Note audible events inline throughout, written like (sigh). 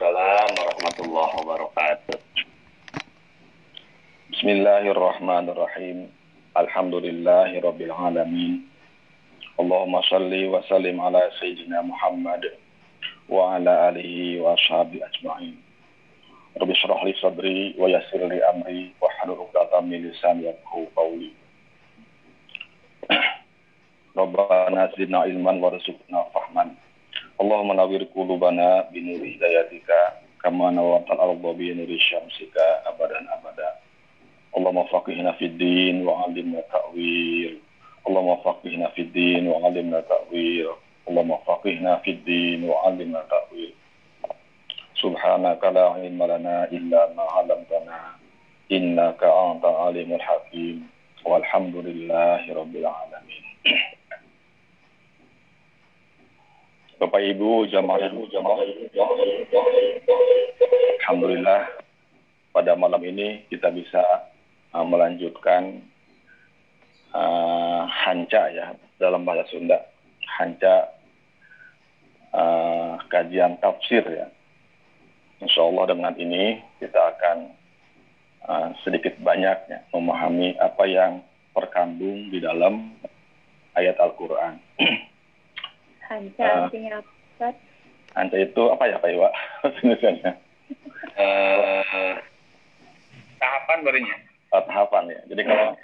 Waalaikumsalam warahmatullahi wabarakatuh. Bismillahirrahmanirrahim. Alhamdulillahi rabbil alamin. Allahumma salli wa sallim ala sayyidina Muhammad wa ala alihi wa ashabi ajma'in. Rabbi syrah li sadri wa yassir li amri wa hlul 'uqdatam min lisani yafqahu qawli. (clears throat) Rabbana zidna ilman warzuqna fahman. Allahumma nawwir qulubana bi nuri hidayatika kama nawwartal arda bi nuri syamsika abadan abada. Allahumma faqihna fid din wa 'allimna ta'wil. Allahumma faqihna fid din wa 'allimna ta'wil. Allahumma faqihna fid din wa 'allimna ta'wil. Subhanaka la ilma lana illa ma 'allamtana. Innaka antal alimul hakim. Walhamdulillahi rabbil alamin. (clears throat) Bapak Ibu, jamaah jamaah. Alhamdulillah pada malam ini kita bisa uh, melanjutkan uh, hanca ya dalam bahasa Sunda. Hanca uh, kajian tafsir ya. Insya Allah dengan ini kita akan uh, sedikit banyak ya, memahami apa yang terkandung di dalam ayat Al-Quran. (clears throat) Hanca Ah. artinya apa? Hanca itu apa ya Pak Iwa? (laughs) Eh, tahapan barunya. uh, tahapan ya. Jadi kalau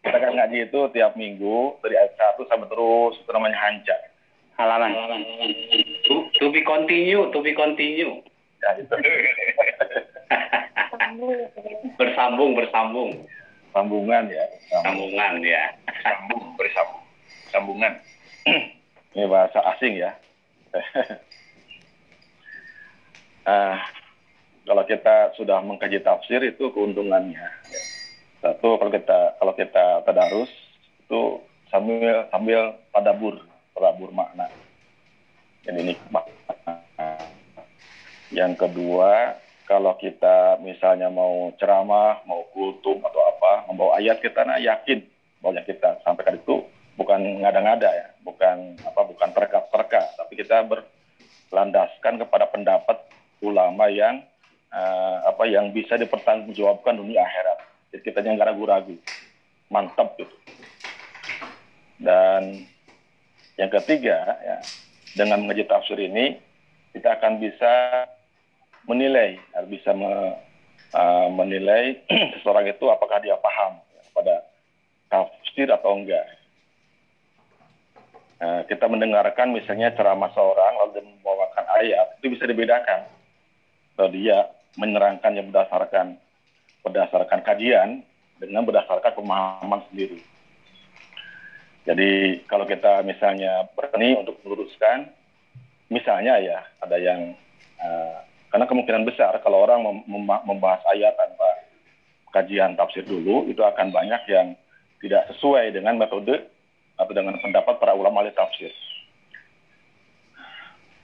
kita kan ngaji itu tiap minggu dari ayat 1 sampai terus itu namanya hanca. Halaman. To, to be continue, to be continue. Ya. Sambung. (laughs) Bersambung, bersambung. Sambungan ya. Sambungan ya. Sambung, bersambung. Sambungan. (clears throat) Ini bahasa asing ya. (laughs) Ah, kalau kita sudah mengkaji tafsir itu keuntungannya. Satu kalau kita kalau kita tadarus itu sambil sambil tadabur, tadabur makna. Jadi nikmat. Yang kedua, kalau kita misalnya mau ceramah, mau kultum atau apa, membawa ayat kita nah yakin bahwa kita sampaikan itu bukan ngada-ngada ya, bukan apa bukan terka-terka, tapi kita berlandaskan kepada pendapat ulama yang eh, apa yang bisa dipertanggungjawabkan dunia akhirat. Jadi kita jangan ragu-ragu. Mantap gitu. Dan yang ketiga ya, dengan mengaji tafsir ini kita akan bisa menilai, harus bisa me- uh, menilai (clears throat) seseorang itu apakah dia paham ya, pada tafsir atau enggak. Uh, kita mendengarkan misalnya ceramah seorang lalu dia membawakan ayat itu bisa dibedakan kalau dia menerangkannya berdasarkan berdasarkan kajian dengan berdasarkan pemahaman sendiri. Jadi kalau kita misalnya berani untuk meluruskan, misalnya ya ada yang uh, karena kemungkinan besar kalau orang mem- membahas ayat tanpa kajian tafsir dulu itu akan banyak yang tidak sesuai dengan metode atau dengan pendapat para ulama ahli tafsir.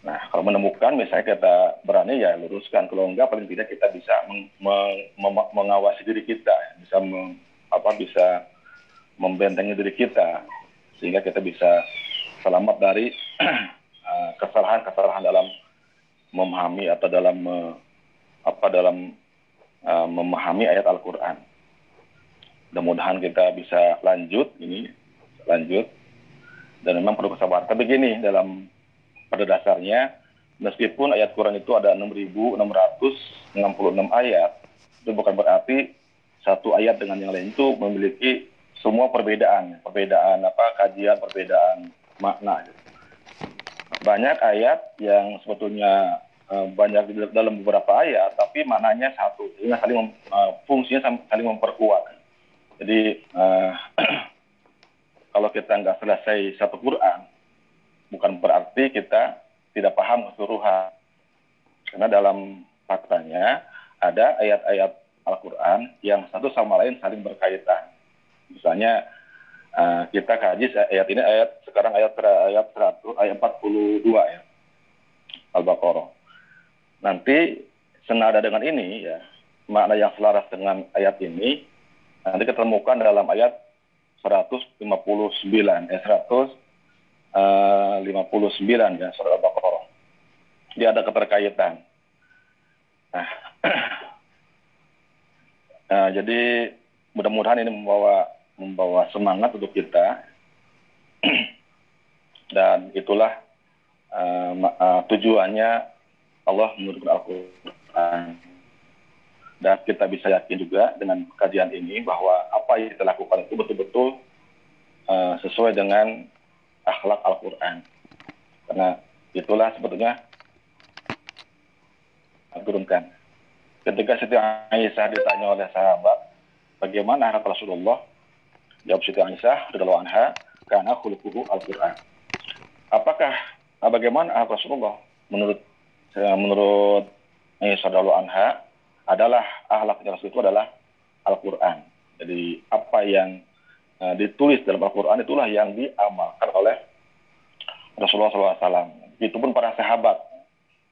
Nah, kalau menemukan misalnya kita berani ya luruskan, kalau enggak paling tidak kita bisa meng- meng- mengawasi diri kita, bisa meng- apa bisa membentengi diri kita sehingga kita bisa selamat dari (clears throat) eh, kesalahan-kesalahan dalam memahami atau dalam apa dalam eh, memahami ayat Al-Qur'an. Mudah-mudahan kita bisa lanjut ini lanjut. Dan memang perlu kesabaran. Tapi gini dalam pada dasarnya meskipun ayat Quran itu ada 6.666 ayat itu bukan berarti satu ayat dengan yang lain itu memiliki semua perbedaan. Perbedaan apa? Kajian perbedaan makna. Banyak ayat yang sebetulnya eh, banyak di dalam beberapa ayat tapi maknanya satu. Sehingga saling eh, fungsinya saling memperkuat. Jadi eh, (clears throat) kalau kita nggak selesai satu Quran bukan berarti kita tidak paham keseluruhan. Karena dalam faktanya ada ayat-ayat Al-Quran yang satu sama lain saling berkaitan. Misalnya eh, kita kaji ayat ini ayat sekarang ayat ayat 100 ayat 42 ya Al-Baqarah. Nanti senada dengan ini ya makna yang selaras dengan ayat ini nanti kita temukan dalam ayat 159 eh 100 eh, 59 ya surat Al-Baqarah. Dia ada keterkaitan. Nah, (clears throat) nah jadi mudah-mudahan ini membawa membawa semangat untuk kita (clears throat) dan itulah uh, uh, tujuannya Allah menurunkan Al-Quran dan kita bisa yakin juga dengan kajian ini bahwa apa yang kita lakukan itu betul-betul uh, sesuai dengan akhlak Al-Quran. Karena itulah sebetulnya turunkan. Ketika Siti Aisyah ditanya oleh sahabat bagaimana akhlak Rasulullah? Jawab Siti Aisyah radhiyallahu anha karena khuluquhu Al-Quran. Apakah bagaimana Rasulullah? Menurut eh, menurut Saudara Anha adalah ahlak Rasul itu adalah Al-Quran. Jadi apa yang uh, ditulis dalam Al-Quran itulah yang diamalkan oleh Rasulullah SAW. Itu pun para sahabat.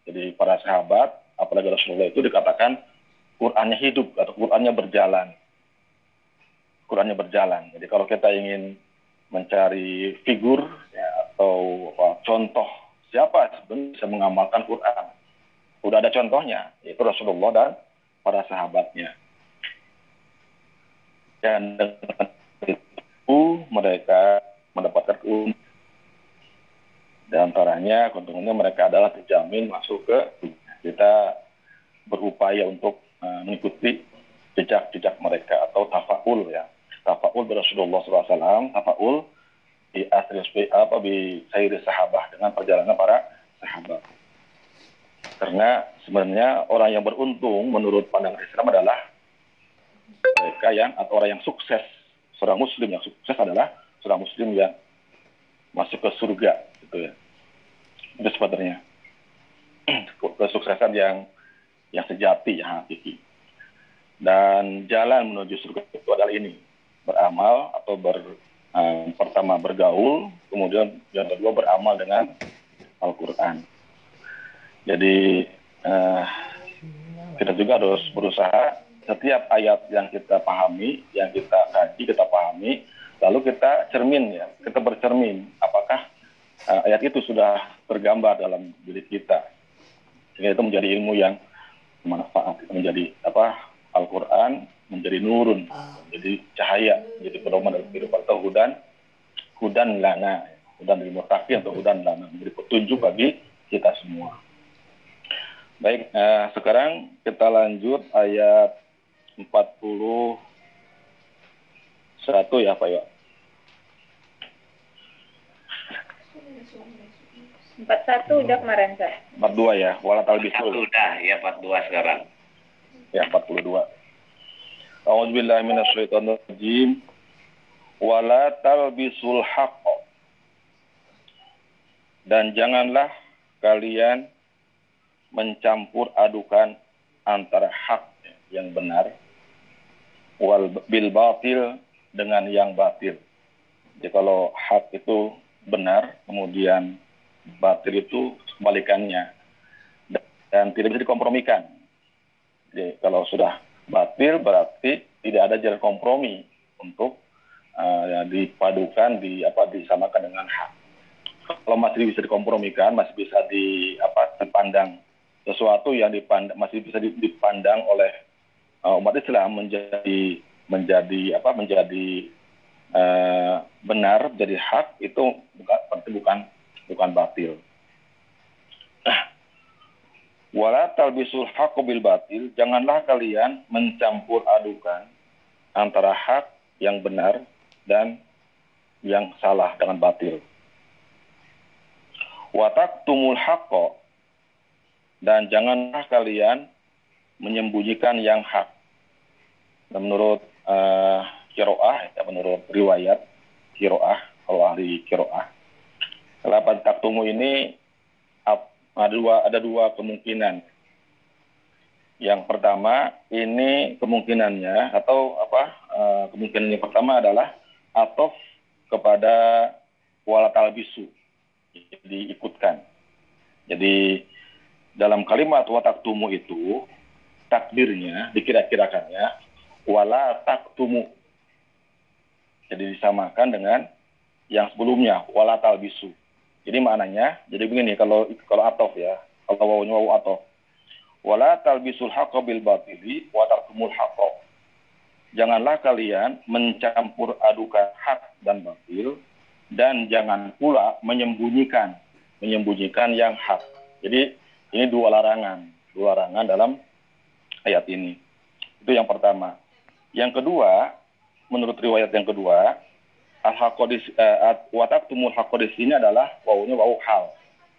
Jadi para sahabat, apalagi Rasulullah itu dikatakan Qurannya hidup atau Qurannya berjalan. Qurannya berjalan. Jadi kalau kita ingin mencari figur ya, atau uh, contoh siapa sebenarnya bisa mengamalkan Quran. Sudah ada contohnya, yaitu Rasulullah dan para sahabatnya. Dan dengan itu mereka mendapatkan keuntungan. Di antaranya keuntungannya mereka adalah terjamin masuk ke kita berupaya untuk uh, mengikuti jejak-jejak mereka atau tafaul ya. Tafaul Rasulullah SAW, tafaul di asri apa di sahabah dengan perjalanan para sahabat. Karena sebenarnya orang yang beruntung menurut pandangan Islam adalah mereka yang atau orang yang sukses. Seorang muslim yang sukses adalah seorang muslim yang masuk ke surga gitu ya. Itu sebenarnya (clears throat) kesuksesan yang yang sejati yang hakiki. Dan jalan menuju surga itu adalah ini, beramal atau ber um, pertama bergaul, kemudian yang kedua beramal dengan Al-Quran. Jadi uh, kita juga harus berusaha setiap ayat yang kita pahami, yang kita kaji, kita pahami, lalu kita cermin ya, kita bercermin apakah uh, ayat itu sudah tergambar dalam diri kita, sehingga itu menjadi ilmu yang bermanfaat, menjadi apa Al-Quran menjadi nurun, menjadi cahaya, menjadi pedoman dalam kehidupan atau hudan, hudan lana, hudan dari mutaki atau hudan lana, menjadi petunjuk bagi kita semua. Baik, nah, sekarang kita lanjut ayat 41 ya Pak ya. 41 udah kemarin, Pak. 42 ya, wala talbisul. Udah, ya 42 sekarang. Ya, 42. A'udzubillahi minasyaitonirrajim. Wala talbisul haqq. Dan janganlah kalian mencampur adukan antara hak yang benar wal bil batil dengan yang batil. Jadi kalau hak itu benar, kemudian batil itu kebalikannya dan tidak bisa dikompromikan. Jadi kalau sudah batil berarti tidak ada jalan kompromi untuk uh, dipadukan di apa disamakan dengan hak. Kalau masih bisa dikompromikan, masih bisa di apa dipandang sesuatu yang dipandang masih bisa dipandang oleh uh, umat Islam menjadi menjadi apa menjadi uh, benar jadi hak itu bukan bukan bukan batil. Wala talbisul haqqo bil batil, janganlah kalian mencampur adukan antara hak yang benar dan yang salah dengan batil. Watak tumul haqqo dan janganlah kalian menyembunyikan yang hak. Dan menurut uh, kiroah, ya, menurut riwayat kiroah, kalau ahli kiroah, lapan taktumu ini ada dua ada dua kemungkinan. Yang pertama ini kemungkinannya atau apa uh, kemungkinan yang pertama adalah atof kepada wala talbisu jadi ikutkan. Jadi dalam kalimat wataktumu itu takdirnya dikira-kirakannya wala taktumu. Jadi disamakan dengan yang sebelumnya wala talbisu. Jadi maknanya, jadi begini kalau kalau atof ya, kalau wawunya wawu atof. wala talbisul haqqo bil batili wa tarkumul haqqo. Janganlah kalian mencampur adukan hak dan batil dan jangan pula menyembunyikan menyembunyikan yang hak. Jadi ini dua larangan, dua larangan dalam ayat ini. Itu yang pertama. Yang kedua, menurut riwayat yang kedua, al hakodis uh, watak tumul hakodis ini adalah wawunya wawu hal,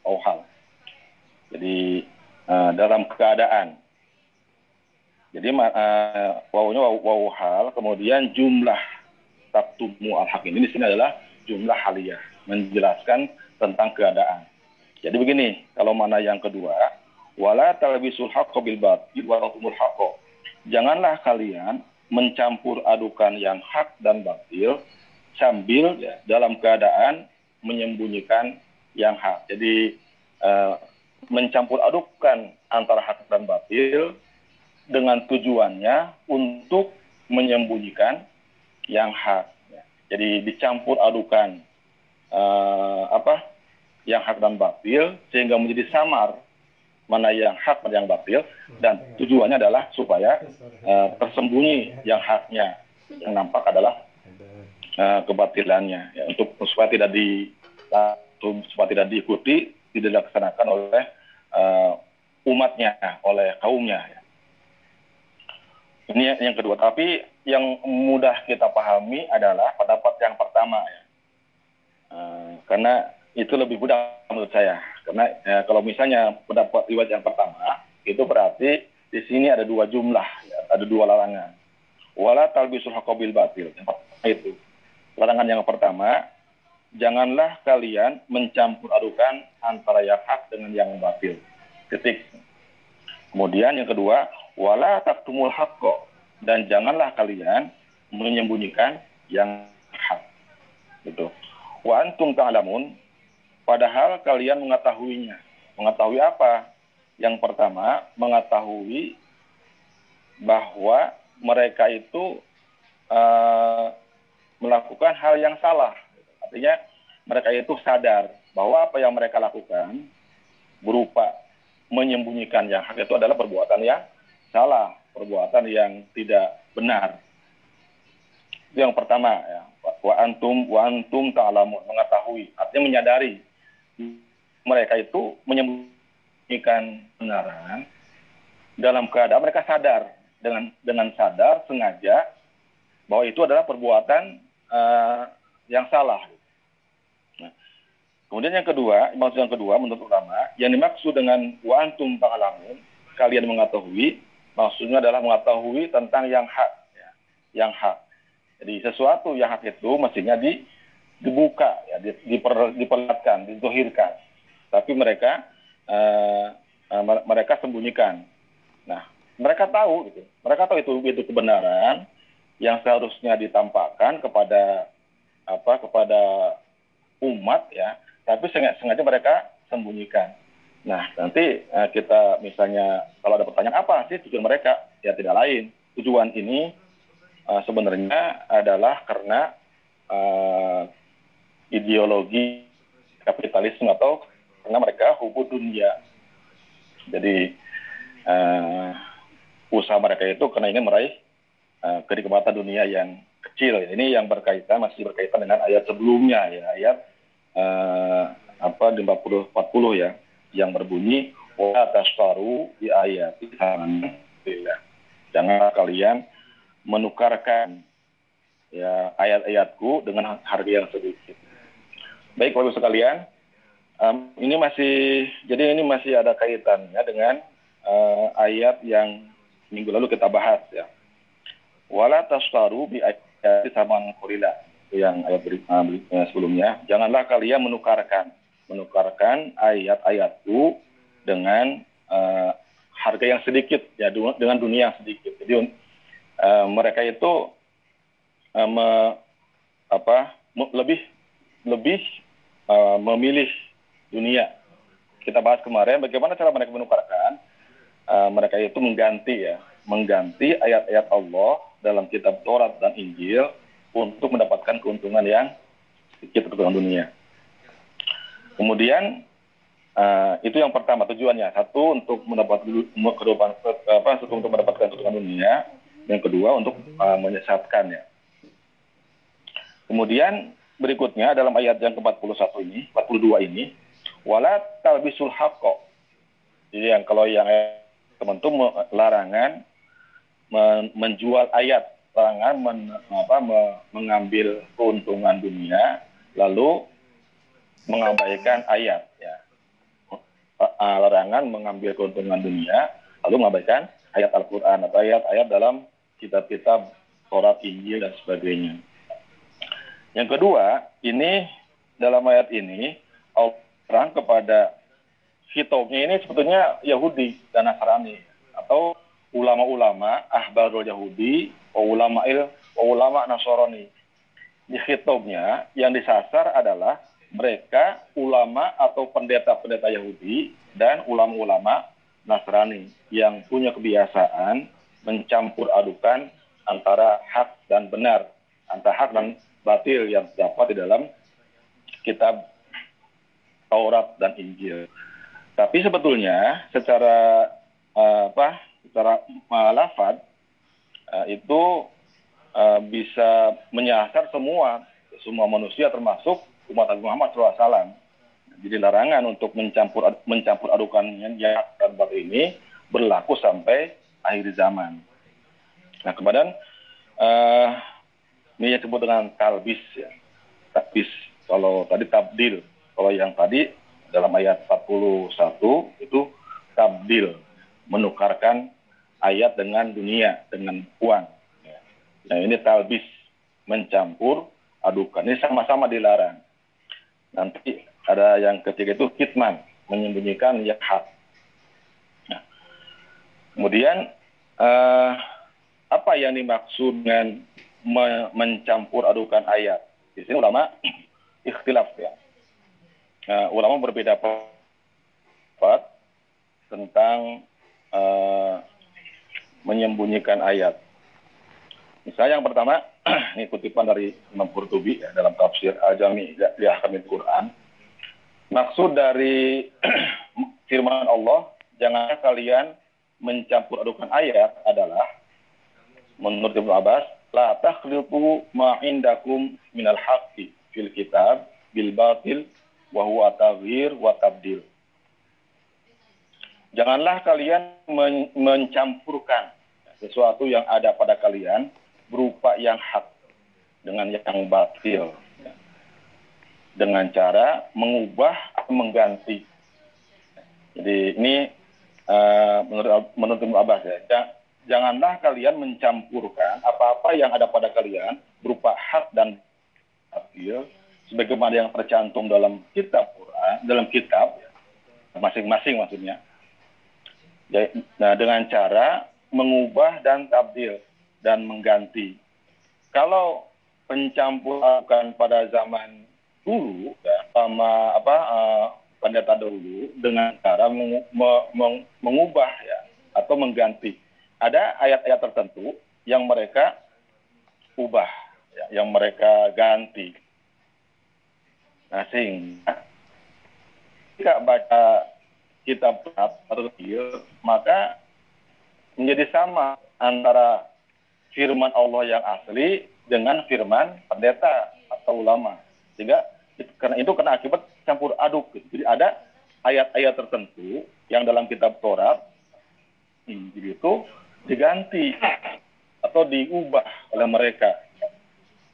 wawu hal. Jadi uh, dalam keadaan. Jadi uh, wawunya wawu, wawu hal, kemudian jumlah taktumu al hak ini di sini adalah jumlah haliyah, menjelaskan tentang keadaan. Jadi begini, kalau mana yang kedua, wala talbisul haqqo bil batil wa haqqo. Janganlah kalian mencampur adukan yang hak dan batil sambil ya, dalam keadaan menyembunyikan yang hak. Jadi uh, mencampur adukan antara hak dan batil dengan tujuannya untuk menyembunyikan yang hak. Jadi dicampur adukan uh, apa yang hak dan batil sehingga menjadi samar mana yang hak dan yang batil dan tujuannya adalah supaya uh, tersembunyi yang haknya. Yang nampak adalah uh, kebatilannya. Ya, untuk supaya tidak di uh, supaya tidak diikuti tidak dilaksanakan oleh uh, umatnya oleh kaumnya. Ya. ini yang kedua. Tapi yang mudah kita pahami adalah pendapat yang pertama ya. Uh, karena itu lebih mudah menurut saya. Karena ya, kalau misalnya pendapat riwayat yang pertama itu berarti di sini ada dua jumlah ya, ada dua larangan. Wala talbisul haqqabil batil itu. Larangan yang pertama janganlah kalian mencampur adukan antara yang hak dengan yang batil. Titik kemudian yang kedua wala taktumul haqqo dan janganlah kalian menyembunyikan yang hak. Gitu. Wa antum ta'lamun Padahal kalian mengetahuinya. Mengetahui apa? Yang pertama, mengetahui bahwa mereka itu uh, melakukan hal yang salah. Artinya mereka itu sadar bahwa apa yang mereka lakukan berupa menyembunyikan yang hak itu adalah perbuatan yang salah, perbuatan yang tidak benar. Itu yang pertama ya. Wa antum wa antum ta'lamun, mengetahui, artinya menyadari mereka itu menyembunyikan kebenaran dalam keadaan mereka sadar dengan dengan sadar sengaja bahwa itu adalah perbuatan uh, yang salah. Nah, kemudian yang kedua, maksud yang kedua menurut ulama, yang dimaksud dengan wa antum ta'lamun, kalian mengetahui, maksudnya adalah mengetahui tentang yang hak, ya, yang hak. Jadi sesuatu yang hak itu mestinya di dibuka, ya, diper, diperlihatkan, dizohirkan. Tapi mereka uh, uh, mereka sembunyikan. Nah, mereka tahu gitu. Mereka tahu itu itu kebenaran yang seharusnya ditampakkan kepada apa kepada umat ya, tapi sengaja, sengaja mereka sembunyikan. Nah, nanti uh, kita misalnya kalau ada pertanyaan apa sih tujuan mereka? Ya tidak lain. Tujuan ini uh, sebenarnya adalah karena uh, ideologi kapitalisme atau karena mereka hubud dunia. Jadi uh, usaha mereka itu karena ini meraih uh, kenikmatan dunia yang kecil. Ini yang berkaitan masih berkaitan dengan ayat sebelumnya ya ayat uh, apa di 40 40 ya yang berbunyi wa tasfaru di ayat Jangan kalian menukarkan ya ayat-ayatku dengan harga yang sedikit. Baik, Bapak sekalian, um, ini masih jadi ini masih ada kaitannya dengan uh, ayat yang minggu lalu kita bahas ya. Wala tasfaru bi ayati saman qulila yang ayat uh, sebelumnya. Janganlah kalian menukarkan menukarkan ayat-ayatku dengan uh, harga yang sedikit ya dengan dunia yang sedikit. Jadi uh, mereka itu uh, me, apa lebih lebih uh, memilih dunia. Kita bahas kemarin bagaimana cara mereka menukarkan. Uh, mereka itu mengganti ya, mengganti ayat-ayat Allah dalam kitab Taurat dan Injil untuk mendapatkan keuntungan yang sedikit keuntungan dunia. Kemudian Uh, itu yang pertama tujuannya. Satu untuk mendapat kehidupan apa untuk mendapatkan kehidupan dunia, yang kedua untuk uh, menyesatkannya. Kemudian berikutnya dalam ayat yang ke-41 ini, 42 ini, wala talbisul haqqo. Jadi yang kalau yang teman-teman larangan men menjual ayat, larangan men, apa, me, mengambil keuntungan dunia lalu mengabaikan ayat ya. Larangan mengambil keuntungan dunia lalu mengabaikan ayat Al-Qur'an atau ayat-ayat dalam kitab-kitab Taurat, Injil dan sebagainya. Yang kedua, ini dalam ayat ini orang kepada hitobnya ini sebetulnya Yahudi dan Nasrani atau ulama-ulama ahbarul Yahudi, ulama il, ulama Nasrani. Di hitobnya yang disasar adalah mereka ulama atau pendeta-pendeta Yahudi dan ulama-ulama Nasrani yang punya kebiasaan mencampur adukan antara hak dan benar, antara hak dan batil yang terdapat di dalam kitab Taurat dan Injil. Tapi sebetulnya secara uh, apa? Secara uh, lafad uh, itu uh, bisa menyasar semua semua manusia termasuk umat Nabi Muhammad SAW. Jadi larangan untuk mencampur mencampur adukan yang dan ini berlaku sampai akhir zaman. Nah kemudian uh, ini yang disebut dengan talbis ya. Talbis. Kalau tadi tabdil. Kalau yang tadi dalam ayat 41 itu tabdil. Menukarkan ayat dengan dunia, dengan uang. Ya. Nah ini talbis. Mencampur, adukan. Ini sama-sama dilarang. Nanti ada yang ketiga itu kitman. Menyembunyikan yang hak. Nah, kemudian uh, apa yang dimaksud dengan me mencampur adukan ayat. Di sini ulama (clears throat) ikhtilaf ya. Uh, ulama berbeda pendapat tentang uh, menyembunyikan ayat. Misalnya yang pertama, (clears throat) ini kutipan dari Imam Qurtubi ya, dalam tafsir Al-Jami di Ahkamil Quran. Maksud dari (clears throat) firman Allah, jangan kalian mencampur adukan ayat adalah menurut Ibnu Abbas la takhliqu ma indakum minal haqqi fil kitab bil batil wa huwa taghyir wa tabdil. Janganlah kalian men mencampurkan sesuatu yang ada pada kalian berupa yang hak dengan yang batil dengan cara mengubah atau mengganti. Jadi ini uh, menurut menurut Abbas ya janganlah kalian mencampurkan apa-apa yang ada pada kalian berupa hak dan batil sebagaimana yang tercantum dalam kitab Quran, dalam kitab masing-masing maksudnya. Nah, dengan cara mengubah dan tabdil dan mengganti. Kalau pencampuran pada zaman dulu ya, sama apa uh, pendeta dulu dengan cara meng, meng, mengubah ya atau mengganti ada ayat-ayat tertentu yang mereka ubah, ya, yang mereka ganti. Nah, sehingga jika baca kitab atau maka menjadi sama antara firman Allah yang asli dengan firman pendeta atau ulama. Sehingga karena itu kena akibat campur aduk. Jadi ada ayat-ayat tertentu yang dalam kitab Taurat Injil itu diganti atau diubah oleh mereka.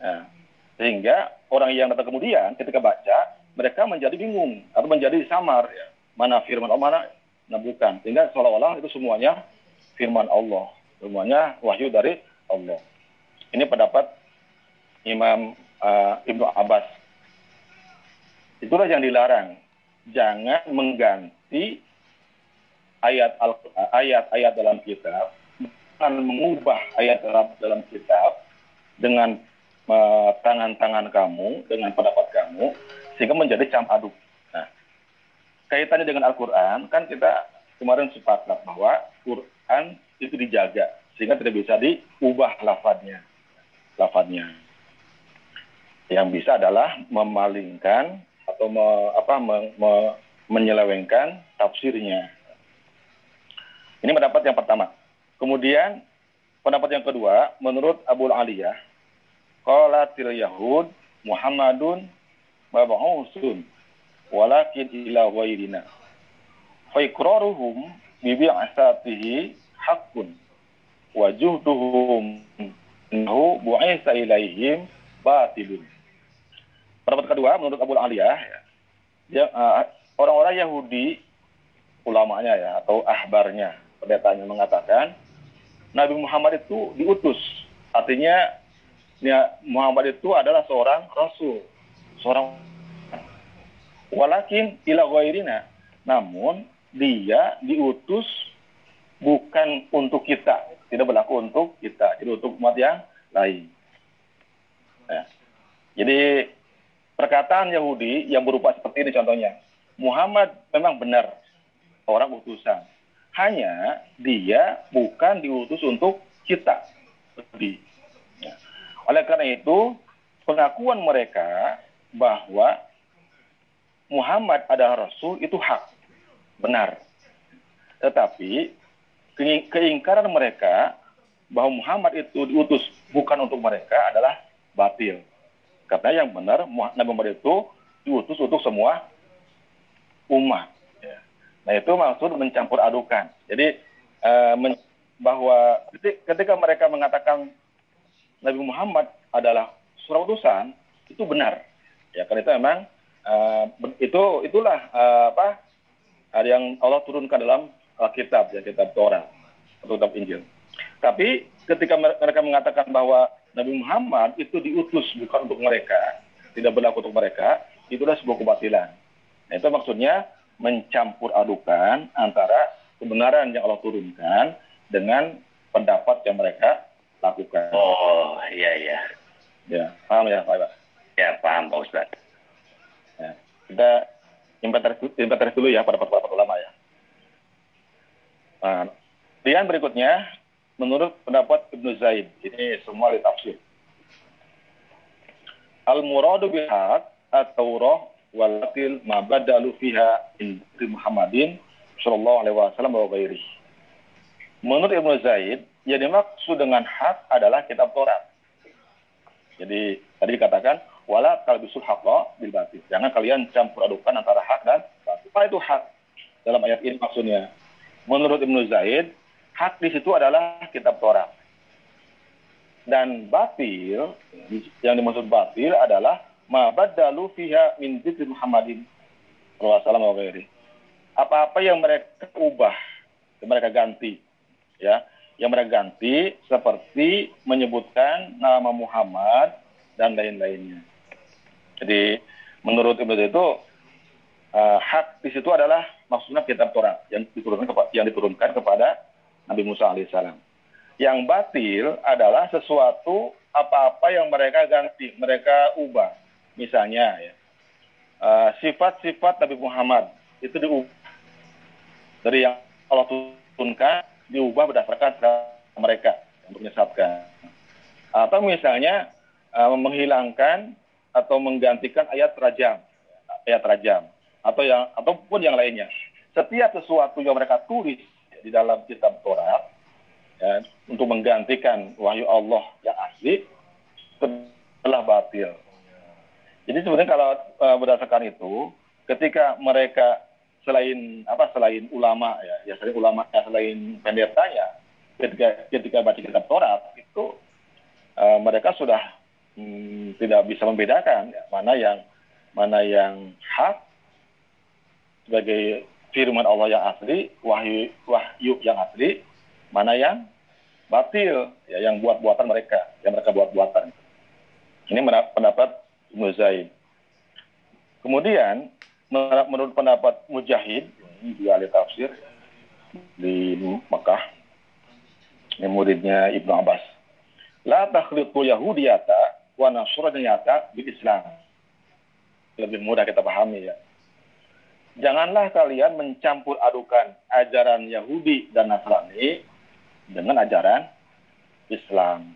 Nah, sehingga orang yang datang kemudian ketika baca mereka menjadi bingung atau menjadi samar ya. mana firman Allah mana nah bukan. Sehingga seolah-olah itu semuanya firman Allah. Semuanya wahyu dari Allah. Ini pendapat Imam uh, Ibnu Abbas. Itulah yang dilarang. Jangan mengganti ayat ayat-ayat dalam kitab akan mengubah ayat dalam, dalam kitab dengan uh, tangan-tangan kamu, dengan pendapat kamu, sehingga menjadi cam aduk. Nah, kaitannya dengan Al-Quran, kan kita kemarin sepakat bahwa Quran itu dijaga, sehingga tidak bisa diubah lafadnya. lafadnya. Yang bisa adalah memalingkan atau me, apa, me, me, menyelewengkan tafsirnya. Ini pendapat yang pertama. Kemudian pendapat yang kedua, menurut Abu Aliyah, qalatil Yahud Muhammadun mab'usun walakin ila ghairina. Fa iqraruhum bi bi'asatihi haqqun wa juhduhum innahu bu'isa ilaihim batilun. Pendapat kedua menurut Abu Aliyah ya, uh, orang-orang Yahudi ulamanya ya atau ahbarnya pendetanya mengatakan Nabi Muhammad itu diutus. Artinya ya, Muhammad itu adalah seorang rasul, seorang walakin ila ghairina. Namun dia diutus bukan untuk kita, tidak berlaku untuk kita, jadi untuk umat yang lain. Ya. Jadi perkataan Yahudi yang berupa seperti ini contohnya, Muhammad memang benar orang utusan, hanya dia bukan diutus untuk kita. Ya. Oleh karena itu, pengakuan mereka bahwa Muhammad adalah Rasul itu hak, benar. Tetapi keingkaran mereka bahwa Muhammad itu diutus bukan untuk mereka adalah batil. Karena yang benar Nabi Muhammad itu diutus untuk semua umat. Nah itu maksud mencampur adukan. Jadi men bahwa ketika mereka mengatakan Nabi Muhammad adalah surah utusan itu benar. Ya karena itu memang uh, itu itulah uh, apa yang Allah turunkan dalam Alkitab ya kitab Torah atau kitab Injil. Tapi ketika mereka mengatakan bahwa Nabi Muhammad itu diutus bukan untuk mereka, tidak berlaku untuk mereka, itulah sebuah kebatilan. Nah, itu maksudnya mencampur adukan antara kebenaran yang Allah turunkan dengan pendapat yang mereka lakukan. Oh, iya iya. Ya, paham ya Pak Ya, paham Pak Ustaz. Ya, kita inventaris dulu ya pada pendapat ulama ya. Nah, kemudian berikutnya, menurut pendapat Ibnu Zaid, ini semua ditafsir. Al-muradu bihaq at-taurah walatil ma badalu fiha in Muhammadin sallallahu alaihi wasallam wa ghairi. Menurut Ibnu Zaid, yang dimaksud dengan hak adalah kitab Taurat. Jadi tadi dikatakan wala kalbisul haqqa bil batil. Jangan kalian campur adukan antara hak dan batil. Apa itu hak? Dalam ayat ini maksudnya. Menurut Ibnu Zaid, hak di situ adalah kitab Taurat. Dan batil, yang dimaksud batil adalah ma badalu fiha min dzikri Muhammadin sallallahu alaihi Apa-apa yang mereka ubah, yang mereka ganti, ya, yang mereka ganti seperti menyebutkan nama Muhammad dan lain-lainnya. Jadi menurut Ibnu itu uh, hak di situ adalah maksudnya kitab Torah yang diturunkan yang diturunkan kepada Nabi Musa alaihissalam. Yang batil adalah sesuatu apa-apa yang mereka ganti, mereka ubah misalnya ya. Uh, sifat-sifat Nabi Muhammad itu diubah dari yang Allah turunkan diubah berdasarkan mereka untuk menyesatkan. Atau misalnya uh, menghilangkan atau menggantikan ayat rajam ayat rajam atau yang ataupun yang lainnya. Setiap sesuatu yang mereka tulis di dalam kitab Torah ya, untuk menggantikan wahyu Allah yang asli telah batil jadi sebenarnya kalau uh, berdasarkan itu, ketika mereka selain apa selain ulama ya, ya selain ulama ya, selain pendetanya, ketika ketika baca kitab Taurat itu uh, mereka sudah hmm, tidak bisa membedakan ya, mana yang mana yang hak sebagai firman Allah yang asli, wahyu wahyu yang asli, mana yang batil ya yang buat-buatan mereka, yang mereka buat-buatan. Ini pendapat Ibnu Zaid. Kemudian menurut pendapat Mujahid di ahli tafsir di Mekah yang muridnya Ibnu Abbas. La takhliqu yahudiyata wa nasraniyata bil Islam. Lebih mudah kita pahami ya. Janganlah kalian mencampur adukan ajaran Yahudi dan Nasrani dengan ajaran Islam.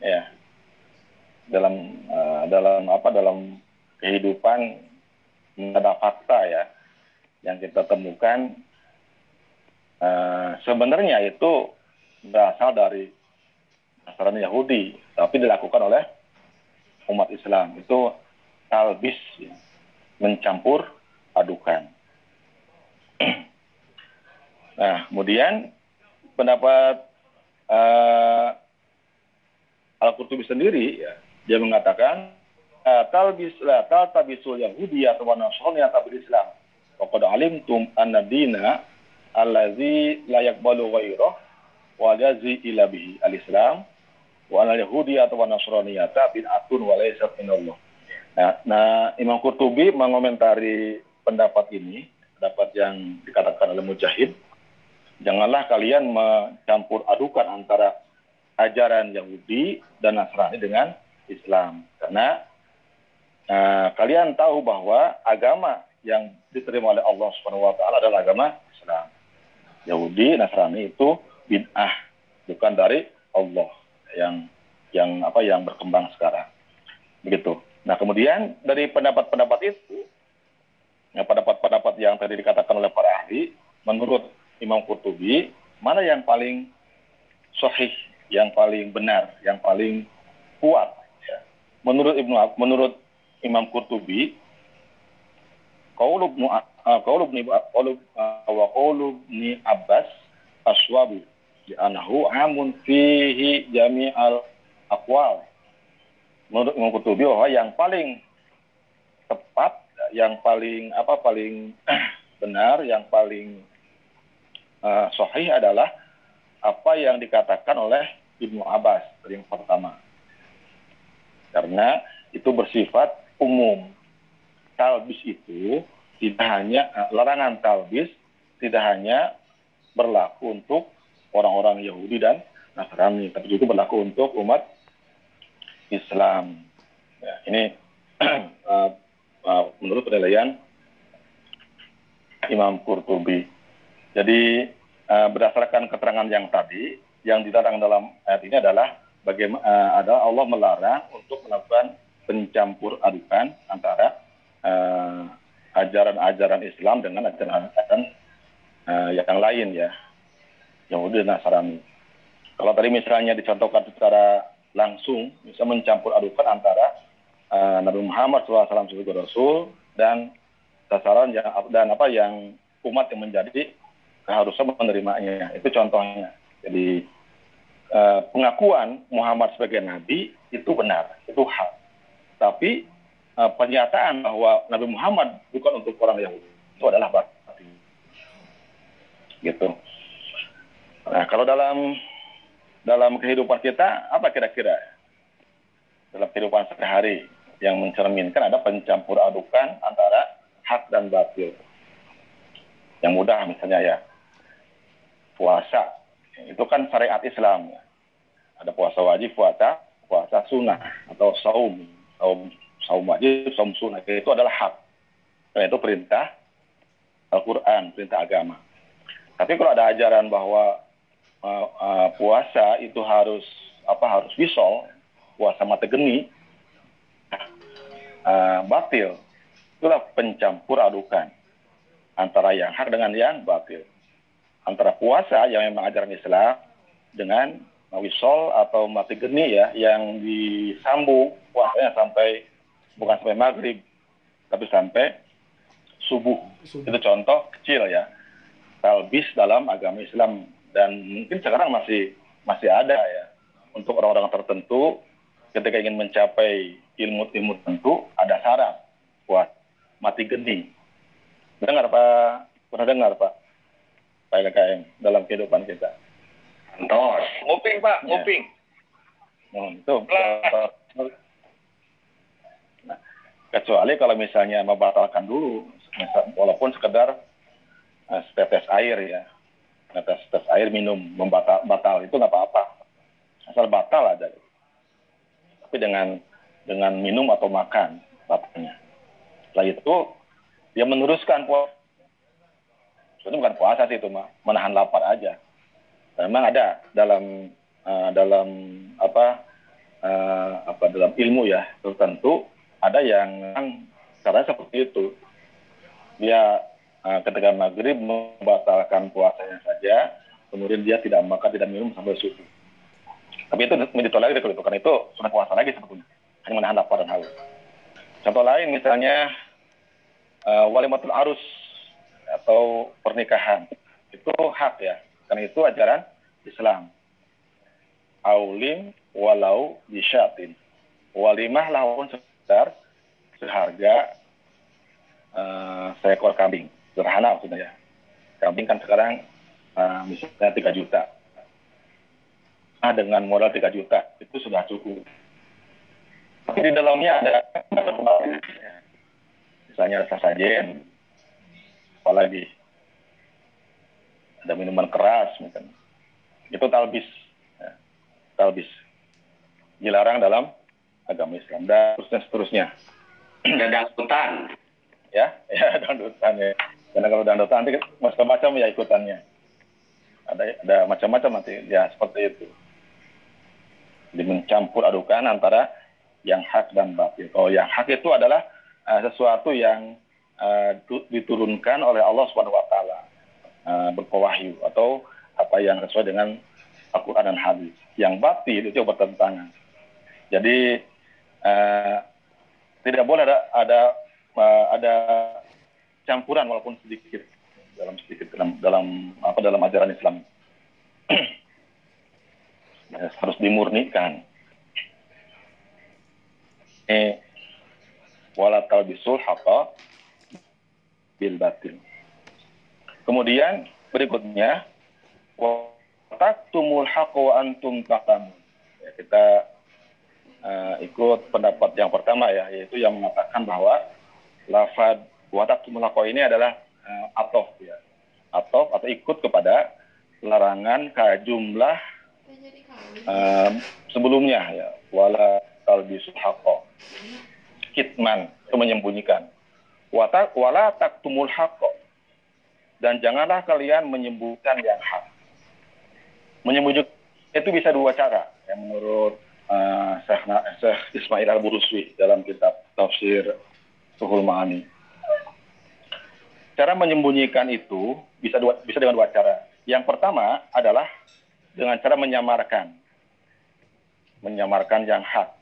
Ya, dalam uh, dalam apa dalam kehidupan ada fakta ya yang kita temukan uh, sebenarnya itu berasal dari masyarakat Yahudi, tapi dilakukan oleh umat Islam. Itu talbis, ya, mencampur adukan. (clears throat) nah, kemudian pendapat uh, Al-Qurtubi sendiri, ya, dia mengatakan talbis la taltabisul yahudi atau nasrani atau Islam. Wa alimtum anna dina allazi la yaqbalu ghairah wa lazi ila al-Islam wa al atau nasraniyata bid'atun wa laysa minallah. Nah, nah, Imam Qurtubi mengomentari pendapat ini, pendapat yang dikatakan oleh Mujahid, janganlah kalian mencampur adukan antara ajaran Yahudi dan Nasrani dengan Islam. Karena Nah, kalian tahu bahwa agama yang diterima oleh Allah Subhanahu wa taala adalah agama Islam. Yahudi, Nasrani itu bid'ah, bukan dari Allah yang yang apa yang berkembang sekarang. Begitu. Nah, kemudian dari pendapat-pendapat itu, ya, pendapat-pendapat yang tadi dikatakan oleh para ahli, menurut Imam Qurtubi, mana yang paling sahih, yang paling benar, yang paling kuat? Menurut Ibnu menurut Imam Qurtubi qaulu ibnu qaulu ibnu qaulu wa Abbas aswabu di anahu amun fihi jami'al aqwal. Menurut Imam Qurtubi bahwa yang paling tepat yang paling apa paling (clears throat) benar yang paling uh, sahih adalah apa yang dikatakan oleh Ibnu Abbas yang pertama karena itu bersifat umum. Talbis itu tidak hanya larangan talbis tidak hanya berlaku untuk orang-orang Yahudi dan Nasrani, tapi juga berlaku untuk umat Islam. Ya, ini uh, (clears throat) uh, menurut penilaian Imam Qurtubi. Jadi uh, berdasarkan keterangan yang tadi, yang dilarang dalam ayat ini adalah bagaimana uh, adalah Allah melarang untuk melakukan pencampur adukan antara uh, ajaran-ajaran Islam dengan ajaran-ajaran uh, yang lain ya, Yahudi dan Nasrani. Kalau tadi misalnya dicontohkan secara langsung, bisa mencampur adukan antara uh, Nabi Muhammad SAW sebagai Rasul dan sasaran yang dan apa yang umat yang menjadi keharusan menerimanya. Itu contohnya. Jadi uh, pengakuan Muhammad sebagai Nabi itu benar, itu hak tapi uh, pernyataan bahwa Nabi Muhammad bukan untuk orang Yahudi itu adalah batin. Gitu. Nah, kalau dalam dalam kehidupan kita apa kira-kira dalam kehidupan sehari yang mencerminkan ada pencampur adukan antara hak dan batil. Yang mudah misalnya ya itu kan syariat Islam. Ada puasa wajib, puasa puasa sunnah atau saum saum saum wajib, saum sunnah itu adalah hak. Karena itu perintah Al-Quran, perintah agama. Tapi kalau ada ajaran bahwa uh, uh, puasa itu harus apa harus visol, puasa mata geni, uh, batil. Itulah pencampur adukan antara yang hak dengan yang batil. Antara puasa yang memang ajaran Islam dengan wisol atau mati geni ya yang disambung puasanya sampai bukan sampai maghrib tapi sampai subuh. subuh. Itu contoh kecil ya. Talbis dalam agama Islam dan mungkin sekarang masih masih ada ya untuk orang-orang tertentu ketika ingin mencapai ilmu-ilmu tertentu ada syarat buat mati geni. Dengar Pak? Pernah dengar Pak? Pak KKM dalam kehidupan kita. Entos. Nguping, Pak, ya. nguping. Nah, itu. Nah, kecuali kalau misalnya membatalkan dulu, walaupun sekedar uh, setetes air ya. Setetes, setetes air minum membatal batal itu nggak apa-apa. Asal batal aja. Tapi dengan dengan minum atau makan batalnya. Setelah itu dia meneruskan puasa. Itu bukan puasa sih itu mah, menahan lapar aja memang ada dalam uh, dalam apa uh, apa dalam ilmu ya tertentu ada yang karena seperti itu dia uh, ketika maghrib membatalkan puasanya saja, kemudian dia tidak makan, tidak minum sampai subuh. Tapi itu ditolak kalau itu, karena itu sudah puasa lagi sebetulnya. Hanya menahan lapar dan haus. Contoh lain misalnya uh, walimatul arus atau pernikahan. Itu hak ya, karena itu ajaran Islam. Aulim walau bisyatin. Walimah lawan sekitar seharga uh, seekor kambing. Sederhana maksudnya ya. Kambing kan sekarang uh, misalnya 3 juta. Nah, dengan modal 3 juta itu sudah cukup. Tapi di dalamnya ada misalnya rasa sajen, apalagi ada minuman keras mungkin. Itu talbis. Ya. Talbis. Dilarang dalam agama Islam dan seterusnya seterusnya. (clears throat) Dan dangdutan. Ya, (laughs) ya dangdutan ya. Karena kalau dangdutan nanti macam-macam ya ikutannya. Ada ada macam-macam nanti ya seperti itu. Jadi mencampur adukan antara yang hak dan batil. Oh, yang hak itu adalah uh, sesuatu yang uh, diturunkan oleh Allah Subhanahu wa taala uh, berkewahyu atau apa yang sesuai dengan Al-Qur'an dan hadis. Yang batil itu bertentangan. Jadi uh, tidak boleh ada ada uh, ada campuran walaupun sedikit dalam sedikit dalam dalam apa dalam ajaran Islam (clears throat) harus dimurnikan. Eh, wala talbisul haqa bil batil. Kemudian berikutnya tumul haqa wa antum taqamun. Ya, kita uh, ikut pendapat yang pertama ya, yaitu yang mengatakan bahwa lafad tumul haqa ini adalah uh, atof ya. Atof atau ikut kepada larangan ke jumlah uh, sebelumnya ya wala talbisul haqa kitman itu menyembunyikan wala taktumul dan janganlah kalian menyembunyikan yang hak. Menyembunyikan itu bisa dua cara. Yang menurut uh, Syekh Ismail Al-Buruswi dalam kitab tafsir Suhul Ma'ani. Cara menyembunyikan itu bisa dua, bisa dengan dua cara. Yang pertama adalah dengan cara menyamarkan. Menyamarkan yang hak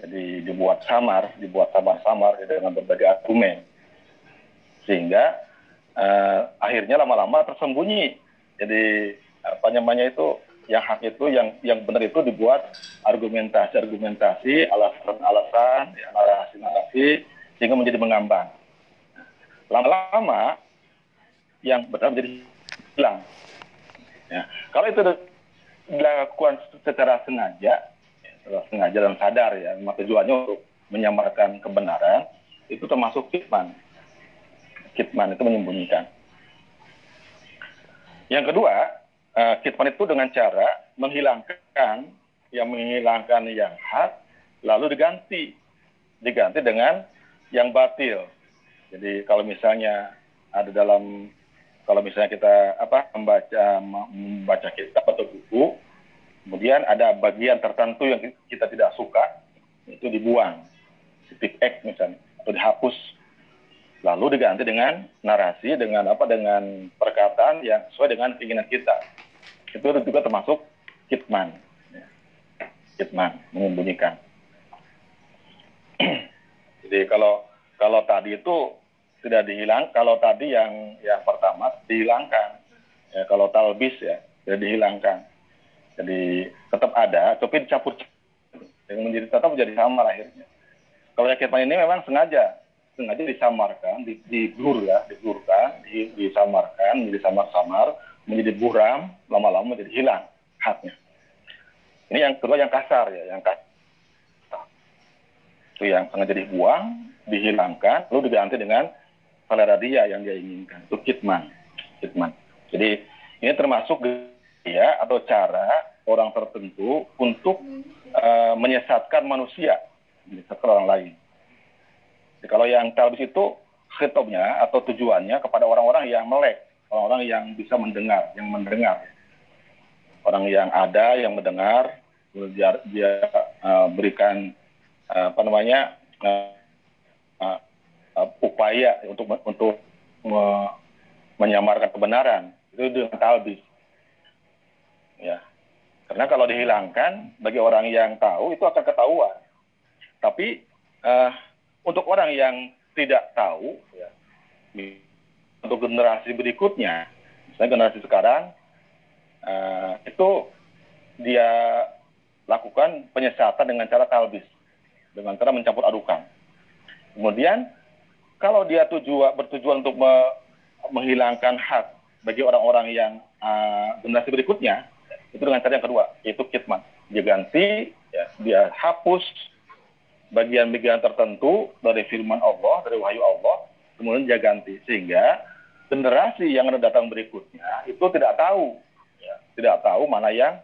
jadi dibuat samar, dibuat samar-samar dengan berbagai argumen. Sehingga uh, akhirnya lama-lama tersembunyi. Jadi apa namanya itu yang hak itu yang yang benar itu dibuat argumentasi-argumentasi, alasan-alasan, ya, narasi-narasi sehingga menjadi mengambang. Lama-lama yang benar menjadi hilang. Ya. Kalau itu dilakukan secara sengaja, sengaja dan sadar ya, memang tujuannya untuk menyamarkan kebenaran, itu termasuk kitman. Kitman itu menyembunyikan. Yang kedua, uh, kitman itu dengan cara menghilangkan yang menghilangkan yang hak, lalu diganti, diganti dengan yang batil. Jadi kalau misalnya ada dalam kalau misalnya kita apa membaca membaca kitab atau buku Kemudian ada bagian tertentu yang kita tidak suka, itu dibuang, titik X misalnya, atau dihapus. Lalu diganti dengan narasi, dengan apa, dengan perkataan yang sesuai dengan keinginan kita. Itu juga termasuk kitman. Ya. Kitman, menyembunyikan. (clears throat) Jadi kalau kalau tadi itu tidak dihilang, kalau tadi yang yang pertama dihilangkan, ya, kalau talbis ya, tidak dihilangkan jadi tetap ada, tapi dicampur yang menjadi tetap menjadi sama akhirnya. Kalau yakin ini memang sengaja, sengaja disamarkan, di, diblur ya, diblurkan, di, disamarkan, menjadi samar-samar, menjadi buram, lama-lama menjadi hilang haknya. Ini yang kedua yang kasar ya, yang kasar. Itu yang sengaja dibuang, dihilangkan, lalu diganti dengan selera dia yang dia inginkan. Itu kitman. kitman. Jadi ini termasuk ya atau cara orang tertentu untuk uh, menyesatkan manusia, menyesatkan orang lain. Jadi, kalau yang talbis itu khitabnya atau tujuannya kepada orang-orang yang melek, orang-orang yang bisa mendengar, yang mendengar. Orang yang ada, yang mendengar, dia, dia uh, berikan uh, apa namanya uh, uh, uh, upaya untuk untuk me, menyamarkan kebenaran itu dengan talbis. Ya. Karena kalau dihilangkan bagi orang yang tahu itu akan ketahuan. Tapi uh, untuk orang yang tidak tahu, ya, untuk generasi berikutnya, misalnya generasi sekarang, uh, itu dia lakukan penyesatan dengan cara talbis, dengan cara mencampur adukan. Kemudian kalau dia tujuan bertujuan untuk me, menghilangkan hak bagi orang-orang yang uh, generasi berikutnya, itu dengan cara yang kedua, yaitu kitman. Dia ganti, ya, dia hapus bagian-bagian tertentu dari firman Allah, dari wahyu Allah, kemudian dia ganti. Sehingga generasi yang datang berikutnya itu tidak tahu, ya, tidak tahu mana yang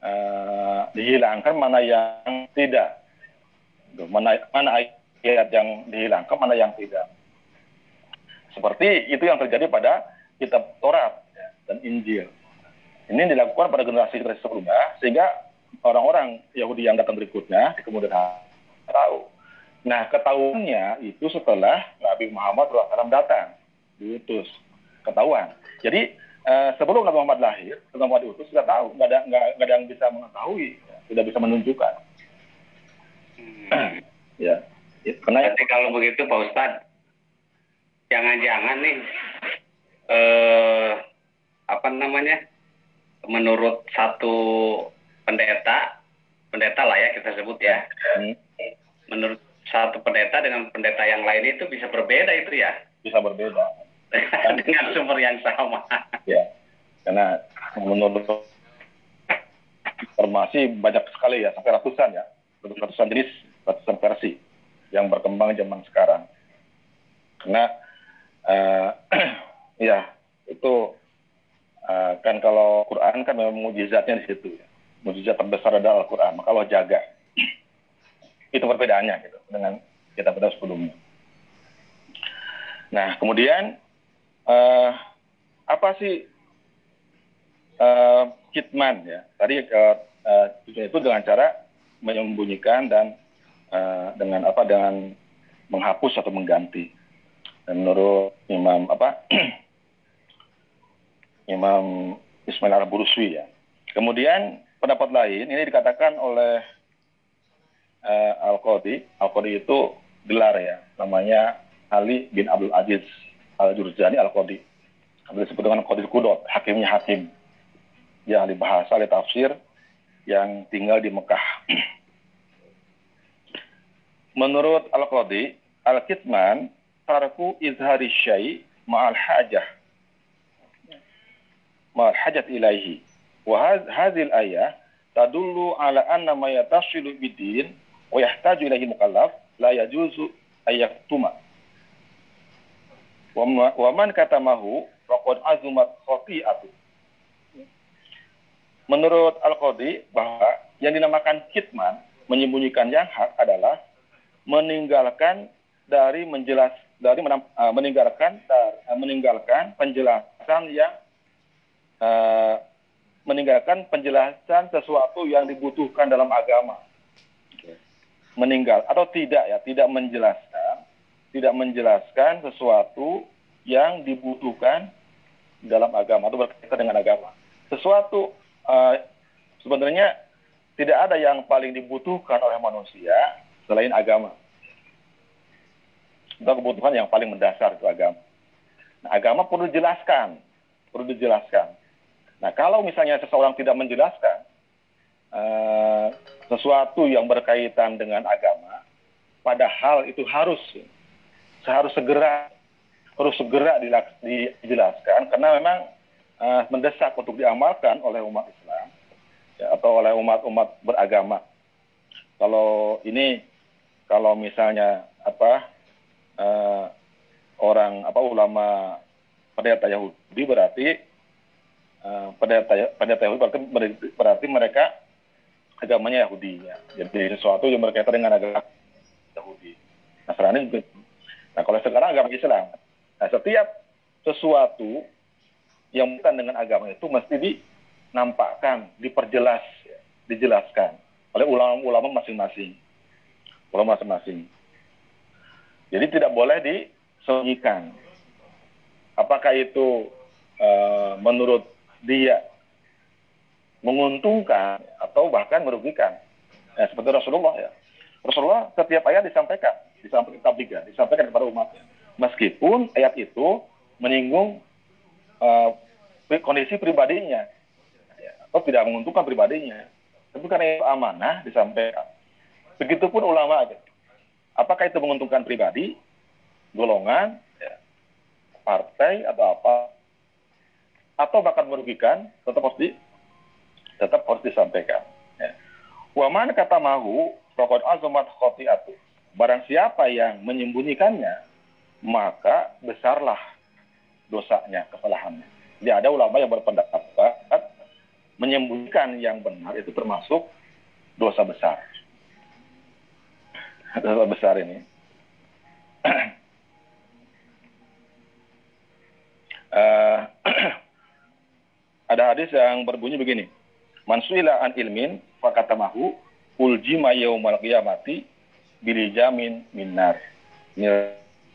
uh, dihilangkan, mana yang tidak. Mana, mana ayat yang dihilangkan, mana yang tidak. Seperti itu yang terjadi pada kitab Taurat ya, dan Injil. Ini dilakukan pada generasi-generasi sebelumnya, sehingga orang-orang Yahudi yang datang berikutnya di kemudian tahu. Nah, ketahuannya itu setelah Nabi Muhammad SAW datang, diutus, ketahuan. Jadi uh, sebelum Nabi Muhammad lahir, Nabi Muhammad diutus sudah tahu, nggak ada nggak, nggak ada yang bisa mengetahui, ya, tidak bisa menunjukkan. Hmm. ya. ya, karena Berarti kalau begitu Pak Ustadz, jangan-jangan nih eh, apa namanya, menurut satu pendeta, pendeta lah ya kita sebut ya. Hmm menurut satu pendeta dengan pendeta yang lain itu bisa berbeda itu ya? Bisa berbeda. (laughs) dengan sumber yang sama. Ya, karena menurut informasi banyak sekali ya, sampai ratusan ya, ratusan jenis, ratusan versi yang berkembang zaman sekarang. Karena uh, (clears throat) ya itu uh, kan kalau Quran kan memang mujizatnya di situ ya. Mujizat terbesar adalah Al-Quran. Allah jaga (clears throat) itu perbedaannya gitu dengan kita pada sebelumnya. Nah, kemudian uh, apa sih uh, kitman ya? Tadi uh, uh, itu dengan cara menyembunyikan dan uh, dengan apa dengan menghapus atau mengganti. Dan menurut Imam apa (clears throat) Imam Ismail Al-Buruswi ya. Kemudian pendapat lain ini dikatakan oleh uh, Al-Qadi. Al-Qadi itu gelar ya, namanya Ali bin Abdul Aziz Al-Jurjani Al-Qadi. Ada disebut dengan Qadi Kudot, hakimnya hakim. Yang dibahas oleh tafsir yang tinggal di Mekah. (clears throat) Menurut Al-Qadi, Al-Kitman tarku izhari syai ma'al hajah. Hajat ilaihi. Wa hadhil ayah tadullu ala anna ma yatasilu bidin wa yahtaju ilaihi mukallaf la yajuzu ayaktuma. Wa man katamahu faqad azumat khati'atu. Menurut Al-Qadi bahwa yang dinamakan kitman menyembunyikan yang hak adalah meninggalkan dari menjelas dari uh, meninggalkan uh, meninggalkan penjelasan yang uh, meninggalkan penjelasan sesuatu yang dibutuhkan dalam agama meninggal atau tidak ya, tidak menjelaskan, tidak menjelaskan sesuatu yang dibutuhkan dalam agama atau berkaitan dengan agama. Sesuatu uh, sebenarnya tidak ada yang paling dibutuhkan oleh manusia selain agama. Itu kebutuhan yang paling mendasar itu agama. Nah, agama perlu dijelaskan, perlu dijelaskan. Nah, kalau misalnya seseorang tidak menjelaskan, uh, sesuatu yang berkaitan dengan agama, padahal itu harus harus segera harus segera dijelaskan karena memang uh, mendesak untuk diamalkan oleh umat Islam ya, atau oleh umat-umat beragama. Kalau ini kalau misalnya apa uh, orang apa ulama pendeta Yahudi berarti uh, pendeta pendeta Yahudi berarti, berarti mereka agamanya Yahudi ya. Jadi sesuatu yang berkaitan dengan agama Yahudi. Nasrani juga. Nah kalau sekarang agama Islam. Nah setiap sesuatu yang bukan dengan agama itu mesti dinampakkan, diperjelas, ya, dijelaskan oleh ulama-ulama masing-masing. Ulama masing-masing. Jadi tidak boleh disembunyikan. apakah itu uh, menurut dia menguntungkan atau bahkan merugikan. Ya, seperti Rasulullah ya. Rasulullah setiap ayat disampaikan, disampaikan tabliga, disampaikan kepada umatnya. Meskipun ayat itu menyinggung uh, kondisi pribadinya, ya, atau tidak menguntungkan pribadinya. Tapi karena itu amanah disampaikan. Begitupun ulama aja. Apakah itu menguntungkan pribadi, golongan, ya, partai atau apa, atau bahkan merugikan, tetap harus di, tetap harus disampaikan. Ya. Waman kata mahu, pokok azumat khotiatu. Barang siapa yang menyembunyikannya, maka besarlah dosanya, kesalahannya. Jadi ada ulama yang berpendapat menyembunyikan yang benar itu termasuk dosa besar. Dosa besar ini. uh, (clears throat) (clears throat) ada hadis yang berbunyi begini. Mansuila an ilmin fakatamahu uljima yaumal qiyamati bilijamin minar.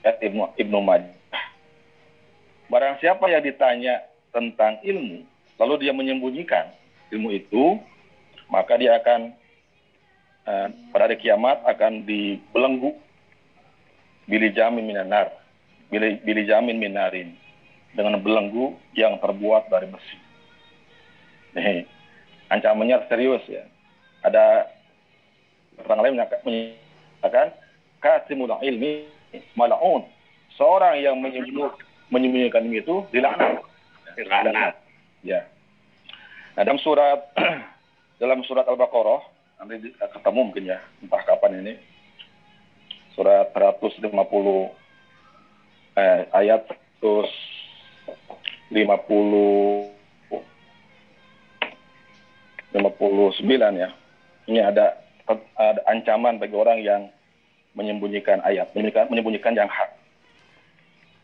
Ibnu, Ibnu Majah. Barang siapa yang ditanya tentang ilmu, lalu dia menyembunyikan ilmu itu, maka dia akan uh, pada hari kiamat akan dibelenggu bili jamin minanar, bili, bili jamin minarin dengan belenggu yang terbuat dari besi. Nih, ancamannya serius ya. Ada orang lain menyatakan kasimul ilmi malaun. Seorang yang menyembunyikan itu dilaknat. Dilaknat. Ya. Nah, dalam surat (clears throat) dalam surat Al-Baqarah nanti ketemu mungkin ya entah kapan ini surat 150 eh, ayat 150 59 ya. Ini ada ada ancaman bagi orang yang menyembunyikan ayat, menyembunyikan, menyembunyikan yang hak.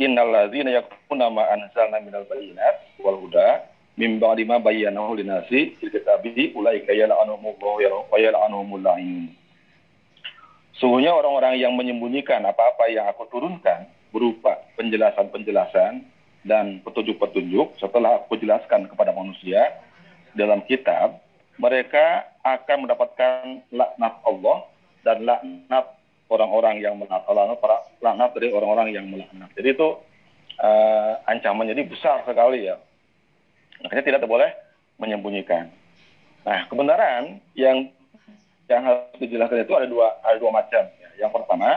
Innalladzina yakfuruna ma anzalna minal bayyinat wal huda mim ba'di ma bayyanahu linasi fil kitabi ulaika yal'anuhumullahu wa yal'anuhumul la'in. Sungguhnya orang-orang yang menyembunyikan apa-apa yang aku turunkan berupa penjelasan-penjelasan dan petunjuk-petunjuk setelah aku jelaskan kepada manusia dalam kitab, mereka akan mendapatkan laknat Allah dan laknat orang-orang yang melaknat Allah, para laknat dari orang-orang yang melaknat. Jadi itu uh, ancaman jadi besar sekali ya Makanya tidak boleh menyembunyikan. Nah, kebenaran yang yang harus dijelaskan itu ada dua ada dua macam. Ya. Yang pertama,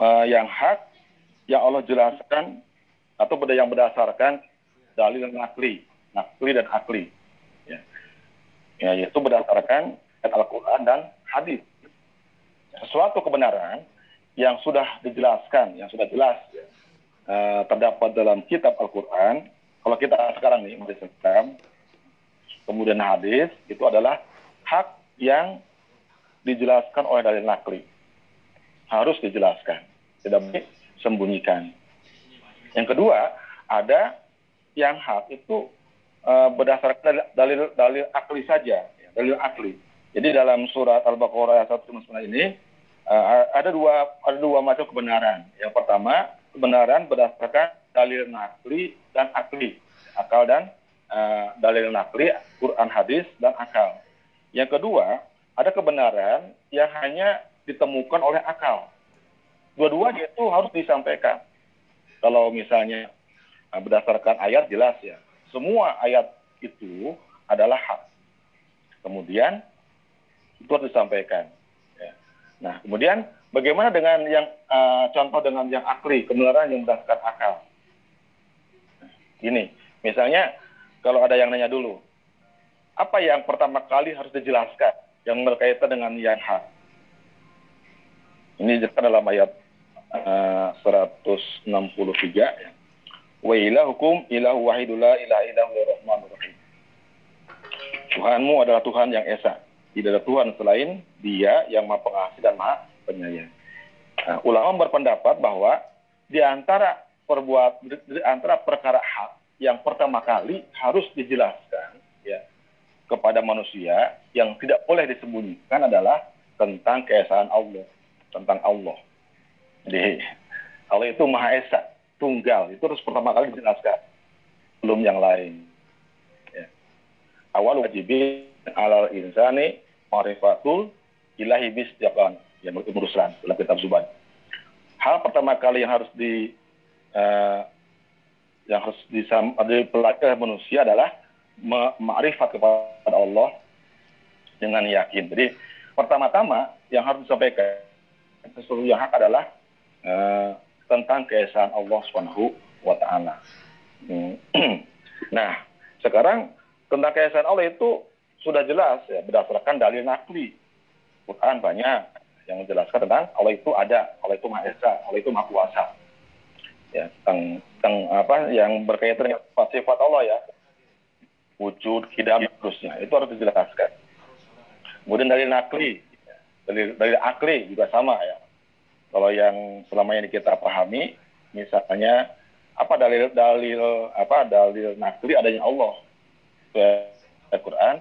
uh, yang hak yang Allah jelaskan atau yang berdasarkan dalil dan nakli, nakli dan akli. Ya. ya yaitu berdasarkan ayat Al-Quran dan hadis. Sesuatu kebenaran yang sudah dijelaskan, yang sudah jelas uh, terdapat dalam kitab Al-Quran kalau kita sekarang nih, Islam, kemudian hadis, itu adalah hak yang dijelaskan oleh dalil nakli. Harus dijelaskan, tidak boleh sembunyikan. Yang kedua, ada yang hak itu e, berdasarkan dalil dalil akli saja, ya, dalil akli. Jadi dalam surat Al-Baqarah ayat 159 ini e, ada dua ada dua macam kebenaran. Yang pertama, kebenaran berdasarkan dalil nakli dan akli. Akal dan uh, dalil nakli, Quran hadis dan akal. Yang kedua, ada kebenaran yang hanya ditemukan oleh akal. Dua-duanya itu harus disampaikan. Kalau misalnya uh, berdasarkan ayat jelas ya, semua ayat itu adalah hak. Kemudian itu harus disampaikan. Ya. Nah, kemudian bagaimana dengan yang uh, contoh dengan yang akli, kebenaran yang berdasarkan akal? Gini, misalnya kalau ada yang nanya dulu, apa yang pertama kali harus dijelaskan yang berkaitan dengan yang hak? Ini dijelaskan dalam ayat uh, 163 ya. Wa ilahukum ilahu wahidullah ilah ilahu rahmanur rahim. Tuhanmu adalah Tuhan yang esa. Tidak ada Tuhan selain dia yang maha pengasih dan maha penyayang. Nah, ulama berpendapat bahwa di antara perbuat di antara perkara hak yang pertama kali harus dijelaskan ya kepada manusia yang tidak boleh disembunyikan adalah tentang keesaan Allah, tentang Allah. Jadi Allah itu Maha Esa, tunggal. Itu harus pertama kali dijelaskan. Belum yang lain. Ya. Awal wajibin alal insani marifatul ilahi bisjaban yang merusan dalam kitab Zuban. Hal pertama kali yang harus di uh, yang harus dipelajari manusia adalah ma'rifat kepada Allah dengan yakin. Jadi pertama-tama yang harus disampaikan sesuatu yang hak adalah uh, tentang keesaan Allah Subhanahu wa taala. Hmm. (clears throat) nah, sekarang tentang keesaan Allah itu sudah jelas ya berdasarkan dalil nakli. Quran banyak yang menjelaskan tentang Allah itu ada, Allah itu Maha Esa, Allah itu Maha Kuasa. Ya, tentang, tentang apa yang berkaitan dengan sifat Allah ya. Wujud, kidam, terusnya. Itu harus dijelaskan. Kemudian dari nakli, dari, dari akli juga sama ya. Kalau yang selama ini kita pahami, misalnya apa dalil dalil apa dalil nakli adanya Allah. Al-Quran,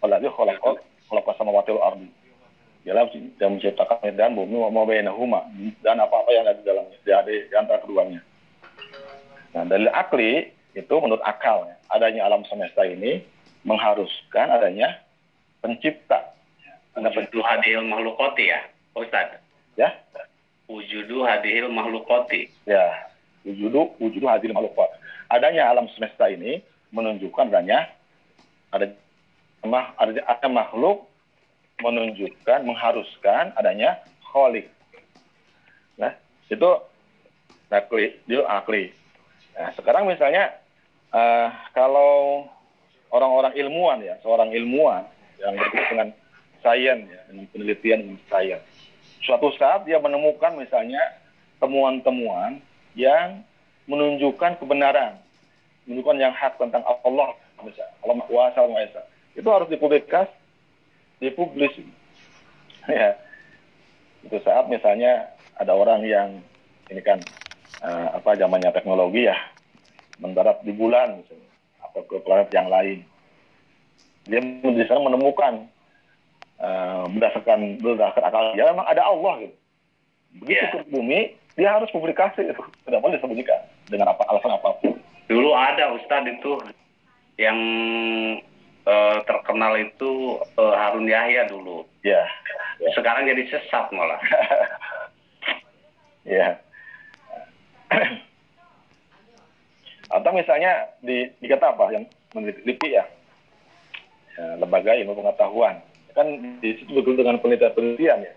Allah itu khalaqal khalaqas samawati wal ardi dalam yang menciptakan dan bumi mau huma dan apa-apa yang ada di dalamnya di, di antara keduanya. Nah, dari akli itu menurut akal adanya alam semesta ini mengharuskan adanya pencipta. Wujudu hadil makhlukoti ya, Ustaz? Ya. Wujudu hadil makhlukoti. Ya, wujudu wujudu hadil makhlukot. Adanya alam semesta ini menunjukkan adanya ada ada makhluk menunjukkan, mengharuskan adanya kholik. Nah, itu akli, dia akli. Nah, sekarang misalnya uh, kalau orang-orang ilmuwan ya, seorang ilmuwan yang berkaitan dengan sains ya, dengan penelitian dengan sains. Suatu saat dia menemukan misalnya temuan-temuan yang menunjukkan kebenaran, menunjukkan yang hak tentang Allah, misalnya. Allah Allah Esa. Itu harus dipublikasi dipublis. (laughs) Ya. Itu saat misalnya ada orang yang ini kan uh, apa zamannya teknologi ya mendarat di bulan misalnya atau ke planet yang lain. Dia di sana menemukan uh, berdasarkan berdasarkan akal ya memang ada Allah gitu begitu yeah. ke bumi dia harus publikasi itu tidak boleh disembunyikan dengan apa alasan apa pun dulu ada Ustadz itu yang uh, terkenal itu uh, Harun Yahya dulu. Ya. ya. Sekarang jadi sesat malah. (laughs) ya. Atau misalnya di dikata apa yang meneliti ya, ya lembaga ilmu pengetahuan kan di situ dengan penelitian-penelitian ya.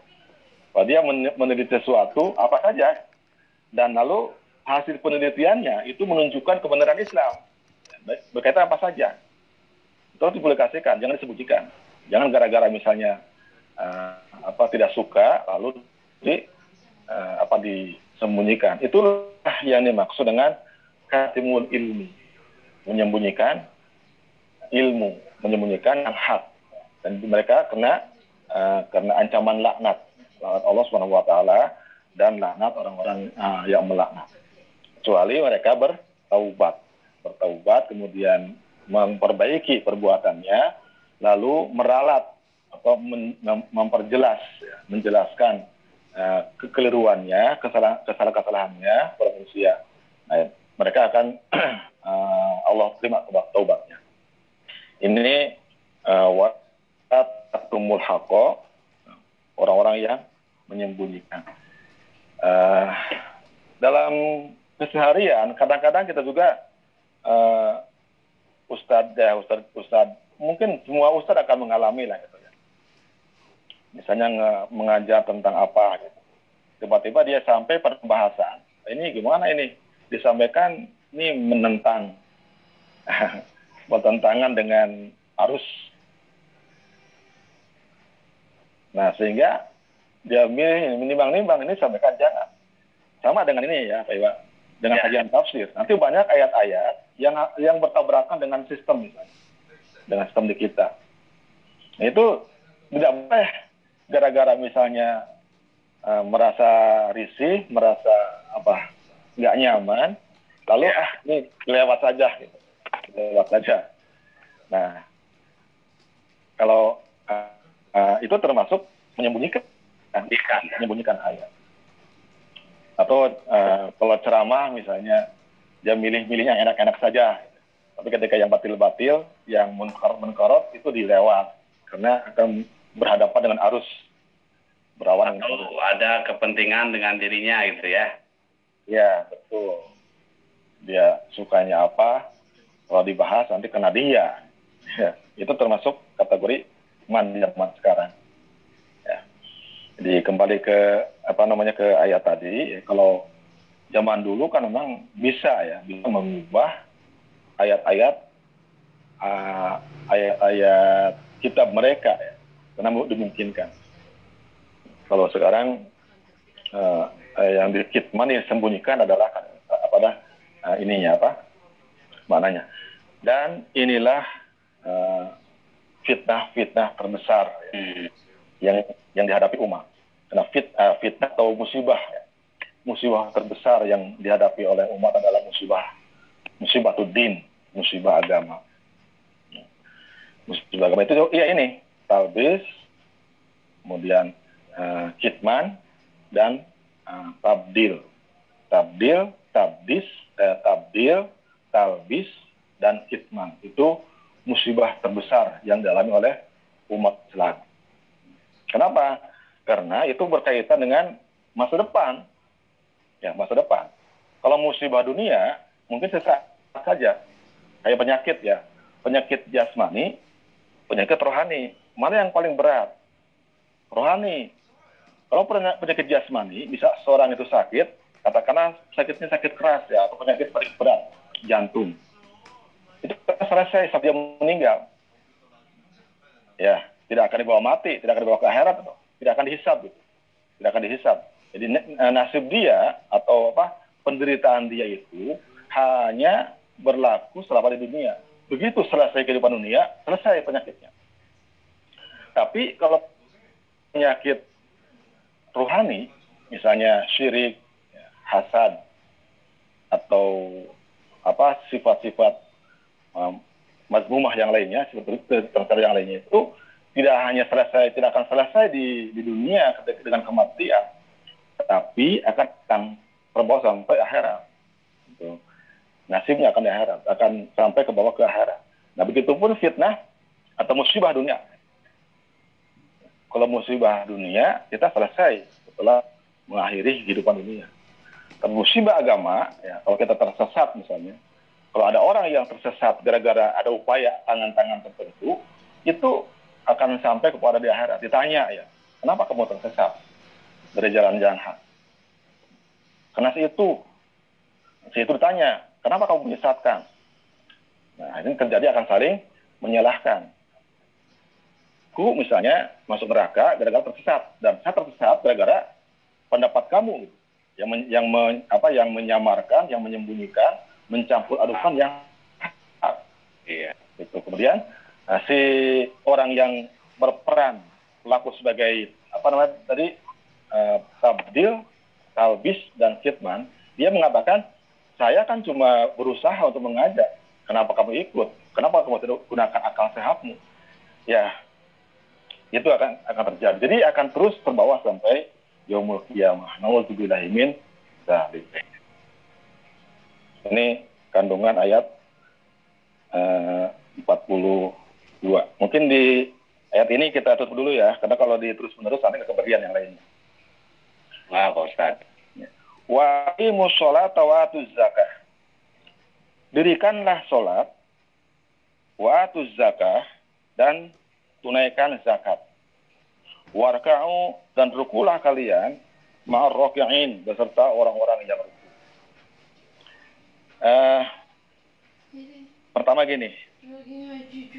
Bahwa dia meneliti sesuatu apa saja dan lalu hasil penelitiannya itu menunjukkan kebenaran Islam berkaitan apa saja Tolong dipublikasikan, jangan disembunyikan. Jangan gara-gara misalnya uh, apa tidak suka lalu di uh, apa disembunyikan. Itulah yang dimaksud dengan katimul ilmi. Menyembunyikan ilmu, menyembunyikan yang hak. Dan mereka kena uh, kena ancaman laknat. Laknat Allah Subhanahu wa taala dan laknat orang-orang uh, yang melaknat. Kecuali mereka bertaubat. Bertaubat kemudian memperbaiki perbuatannya, lalu meralat atau memperjelas, menjelaskan uh, kekeliruannya, kesalahan-kesalahannya para manusia. Nah, mereka akan uh, (clears throat) Allah terima taubatnya. Ini uh, tumul hako orang-orang yang menyembunyikan. Uh, dalam keseharian kadang-kadang kita juga uh, ustadz ya ustadz ustadz mungkin semua ustadz akan mengalami lah gitu ya. Misalnya nge, mengajar tentang apa gitu. Tiba-tiba dia sampai pada pembahasan. Ini gimana ini? Disampaikan ini menentang (laughs) bertentangan dengan arus. Nah, sehingga dia menimbang-nimbang ini sampaikan jangan. Sama dengan ini ya, Pak Iwa. Dengan ya. kajian tafsir. Nanti banyak ayat-ayat yang yang bertabrakan dengan sistem misalnya, dengan sistem di kita. Nah, itu tidak boleh gara-gara misalnya uh, merasa risih, merasa apa nggak nyaman, lalu ya. ah ini lewat saja, gitu. lewat saja. Nah, kalau uh, uh, itu termasuk menyembunyikan, menyembunyikan ayat. atau uh, kalau ceramah misalnya dia milih-milih yang enak-enak saja. Tapi ketika yang batil-batil yang menkorot-menkorot itu dilewat. Karena akan berhadapan dengan arus. Berawan atau ada kepentingan dengan dirinya gitu ya. Ya betul. Dia sukanya apa? Kalau dibahas nanti kena dia. (laughs) Ya, itu termasuk kategori man zaman sekarang. Ya. jadi kembali ke apa namanya ke ayat tadi kalau zaman dulu kan memang bisa ya bisa mengubah ayat-ayat uh, ayat-ayat kitab mereka ya. Karena dimungkinkan. Kalau sekarang uh, yang di kitman yang sembunyikan adalah apa uh, ininya apa maknanya. Dan inilah fitnah-fitnah terbesar hmm. yang yang dihadapi umat karena fit, uh, fitnah atau musibah ya. musibah terbesar yang dihadapi oleh umat adalah musibah musibah din musibah agama musibah agama itu ya ini talbis kemudian uh, kitman dan uh, tabdil. Tabdil, tabdis, uh, tabdil, talbis dan kitman. Itu musibah terbesar yang dialami oleh umat Islam. Kenapa? Karena itu berkaitan dengan masa depan. Ya, masa depan. Kalau musibah dunia, mungkin sesaat saja. Kayak penyakit ya. Penyakit jasmani, penyakit rohani. Mana yang paling berat? Rohani. Kalau penyakit jasmani, bisa seorang itu sakit, katakanlah sakitnya sakit keras ya, atau penyakit paling berat, jantung. Selesai dia meninggal. Ya, tidak akan dibawa mati, tidak akan dibawa ke akhirat, tidak akan dihisap. Gitu. Tidak akan dihisap. Jadi eh, nasib dia atau apa penderitaan dia itu hanya berlaku selama di dunia. Begitu selesai kehidupan dunia, selesai penyakitnya. Tapi kalau penyakit rohani, misalnya syirik, hasad, atau apa sifat-sifat mazmumah yang lainnya, seperti yang lainnya itu tidak hanya selesai, tidak akan selesai di, di dunia dengan kematian, tapi akan, akan terbawa sampai akhirat. Gitu. Nasibnya akan di akhirat, akan sampai ke bawah ke akhirat. Nah, begitupun fitnah atau musibah dunia kalau musibah dunia kita selesai setelah mengakhiri kehidupan dunia. Tapi musibah agama, ya, kalau kita tersesat misalnya, kalau ada orang yang tersesat gara-gara ada upaya tangan-tangan tertentu, itu akan sampai kepada di akhirat. Ditanya ya, kenapa kamu tersesat dari jalan jahat? Karena si itu, si itu ditanya, kenapa kamu menyesatkan? Nah, ini terjadi akan saling menyalahkan aku misalnya masuk neraka gara-gara tersesat dan saya tersesat gara-gara pendapat kamu yang men, yang men, apa yang menyamarkan, yang menyembunyikan, mencampur adukan yang iya itu kemudian nah, si orang yang berperan pelaku sebagai apa namanya tadi uh, tabdil, talbis dan kitman dia mengatakan saya kan cuma berusaha untuk mengajak kenapa kamu ikut kenapa kamu tidak gunakan akal sehatmu ya itu akan akan terjadi. Jadi akan terus terbawa sampai yaumul kiamah. Nauzubillahimin dzalik. Ini kandungan ayat eh, uh, 42. Mungkin di ayat ini kita tutup dulu ya, karena kalau di terus menerus nanti keberdian yang lainnya. Nah, Pak Ustaz. Wa imus sholat wa zakah. Dirikanlah sholat, wa zakah, dan tunaikan zakat. Warka'u dan rukulah kalian ma'ar beserta orang-orang yang ruku. Uh, pertama gini,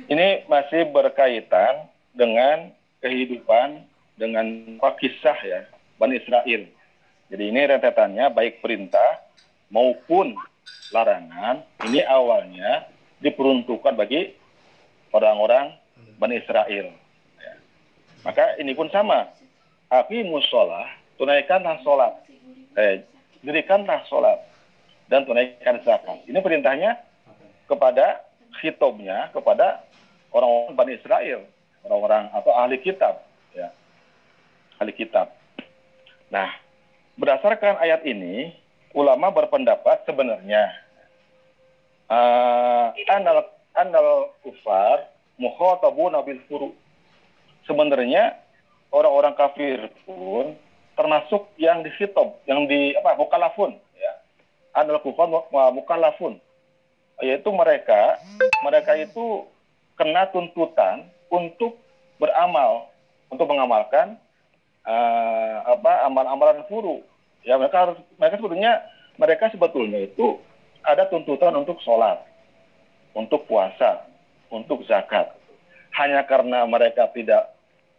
ini masih berkaitan dengan kehidupan dengan kisah ya Bani Israel. Jadi ini rentetannya baik perintah maupun larangan ini awalnya diperuntukkan bagi orang-orang Bani Israel. Ya. Maka ini pun sama. Api musola, tunaikanlah sholat. Eh, dirikanlah sholat. Dan tunaikan zakat. Ini perintahnya kepada hitobnya, kepada orang-orang Bani Israel. Orang-orang atau ahli kitab. Ya. Ahli kitab. Nah, berdasarkan ayat ini, ulama berpendapat sebenarnya uh, anal anal kufar mukhatabuna bil furu. Sebenarnya orang-orang kafir pun termasuk yang di hitop, yang di apa mukalafun Anal kufar mukalafun yaitu mereka mereka itu kena tuntutan untuk beramal untuk mengamalkan uh, apa amal-amalan furu. Ya mereka harus mereka sebetulnya mereka sebetulnya itu ada tuntutan untuk sholat untuk puasa untuk zakat. Hanya karena mereka tidak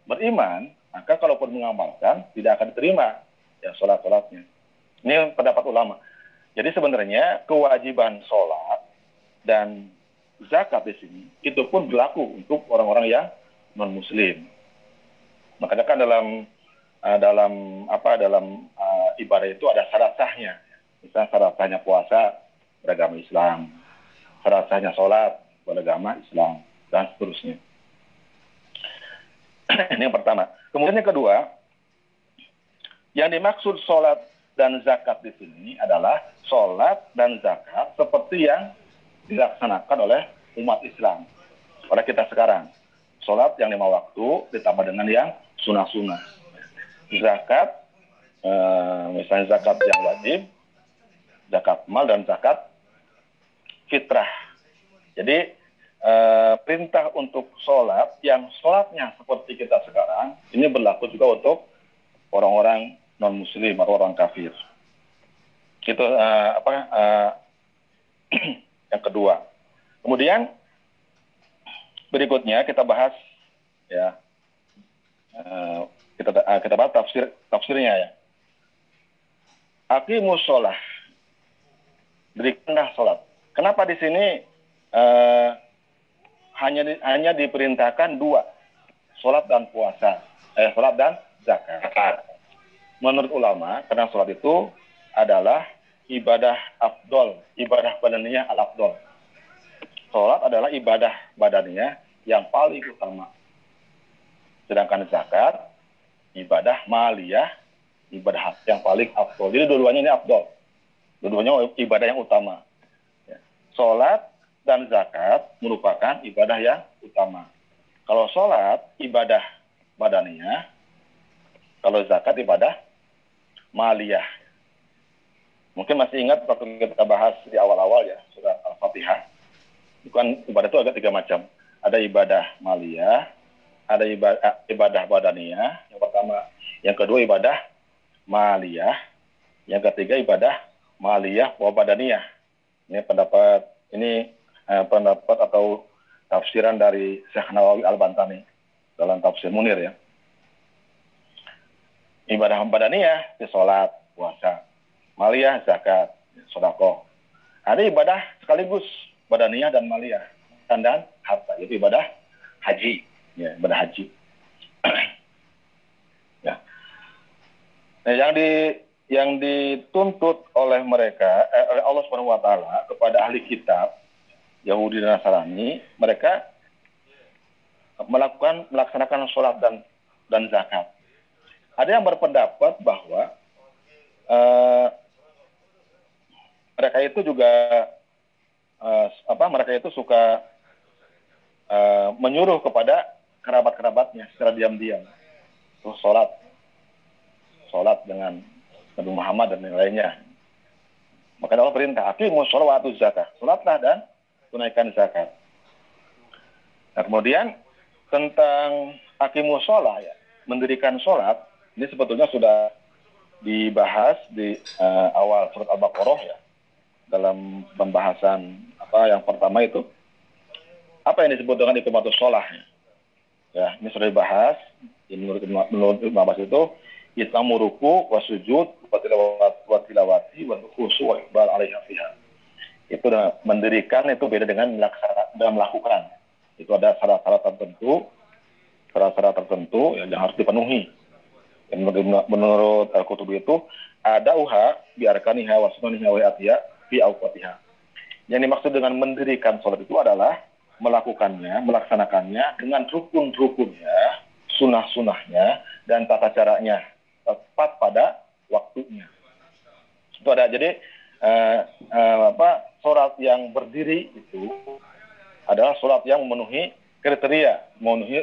beriman maka kalaupun mengamalkan tidak akan diterima ya sholat sholatnya ini pendapat ulama jadi sebenarnya kewajiban sholat dan zakat di sini itu pun berlaku untuk orang-orang yang non muslim. Makanya kan dalam uh, dalam apa dalam uh, ibadah itu ada syarat sahnya. Misalnya syarat sahnya puasa beragama Islam, syarat sahnya sholat beragama Islam dan seterusnya. (clears throat) Ini yang pertama. Kemudian yang kedua, yang dimaksud sholat dan zakat di sini adalah sholat dan zakat seperti yang dilaksanakan oleh umat Islam, oleh kita sekarang. Sholat yang lima waktu ditambah dengan yang sunnah-sunnah. Zakat, e, misalnya zakat yang wajib, zakat mal dan zakat fitrah. Jadi e, perintah untuk sholat yang sholatnya seperti kita sekarang, ini berlaku juga untuk orang-orang non-muslim atau orang kafir. Itu e, apa? E, (clears throat) yang kedua. Kemudian berikutnya kita bahas ya uh, kita uh, kita bahas tafsir tafsirnya ya. Aqimus sholah. Berikanlah sholat. Kenapa di sini uh, hanya di, hanya diperintahkan dua, sholat dan puasa, eh sholat dan zakat. Menurut ulama, karena sholat itu adalah ibadah afdol, ibadah badannya al afdol. Sholat adalah ibadah badannya yang paling utama. Sedangkan zakat, ibadah maliyah, ibadah yang paling afdol. Jadi dua-duanya ini afdol. Dua-duanya ibadah yang utama. Ya. Sholat dan zakat merupakan ibadah yang utama. Kalau sholat, ibadah badannya. Kalau zakat, ibadah maliyah. Mungkin masih ingat waktu kita bahas di awal-awal ya surat Al-Fatihah. Bukan ibadah itu ada tiga macam. Ada ibadah maliyah, ada ibadah, eh, ibadah badaniyah. Yang pertama, yang kedua ibadah maliyah, yang ketiga ibadah maliyah wa badaniyah. Ini pendapat ini eh, pendapat atau tafsiran dari Syekh Nawawi Al-Bantani dalam tafsir Munir ya. Ibadah badaniyah, sholat, puasa maliyah zakat, sodako. Ada ibadah sekaligus badaniah dan maliyah dan harta yaitu ibadah haji, ya, ibadah haji. (clears throat) ya. Nah, yang di yang dituntut oleh mereka eh, oleh Allah Subhanahu wa taala kepada ahli kitab Yahudi dan Nasrani, mereka melakukan melaksanakan sholat dan dan zakat. Ada yang berpendapat bahwa uh, mereka itu juga uh, apa mereka itu suka uh, menyuruh kepada kerabat-kerabatnya secara diam-diam. Terus sholat. Sholat dengan Nabi Muhammad dan yang lainnya. Maka Allah perintah aqimus sholawatu zakat. Sholatlah dan tunaikan zakat. Nah kemudian tentang aqimus sholat ya mendirikan sholat ini sebetulnya sudah dibahas di uh, awal surat Al-Baqarah ya dalam pembahasan apa yang pertama itu. Apa yang disebut dengan ikomatus sholah ya? Ini sudah dibahas. Menurut menurut Ibn Abbas itu Islam muruku wasujud watilawati wa khusu wa iqbal alaiha fiha. Itu mendirikan itu beda dengan dalam melakukan. Itu ada syarat-syarat tertentu syarat-syarat tertentu yang harus dipenuhi menurut, menurut Al-Qutubi itu ada uha biarkaniha wa sunaniha wa fi awqatiha. Yang dimaksud dengan mendirikan sholat itu adalah melakukannya, melaksanakannya dengan rukun-rukunnya, sunah-sunahnya, dan tata caranya tepat pada waktunya. Itu ada jadi eh, eh, apa sholat yang berdiri itu adalah sholat yang memenuhi kriteria, memenuhi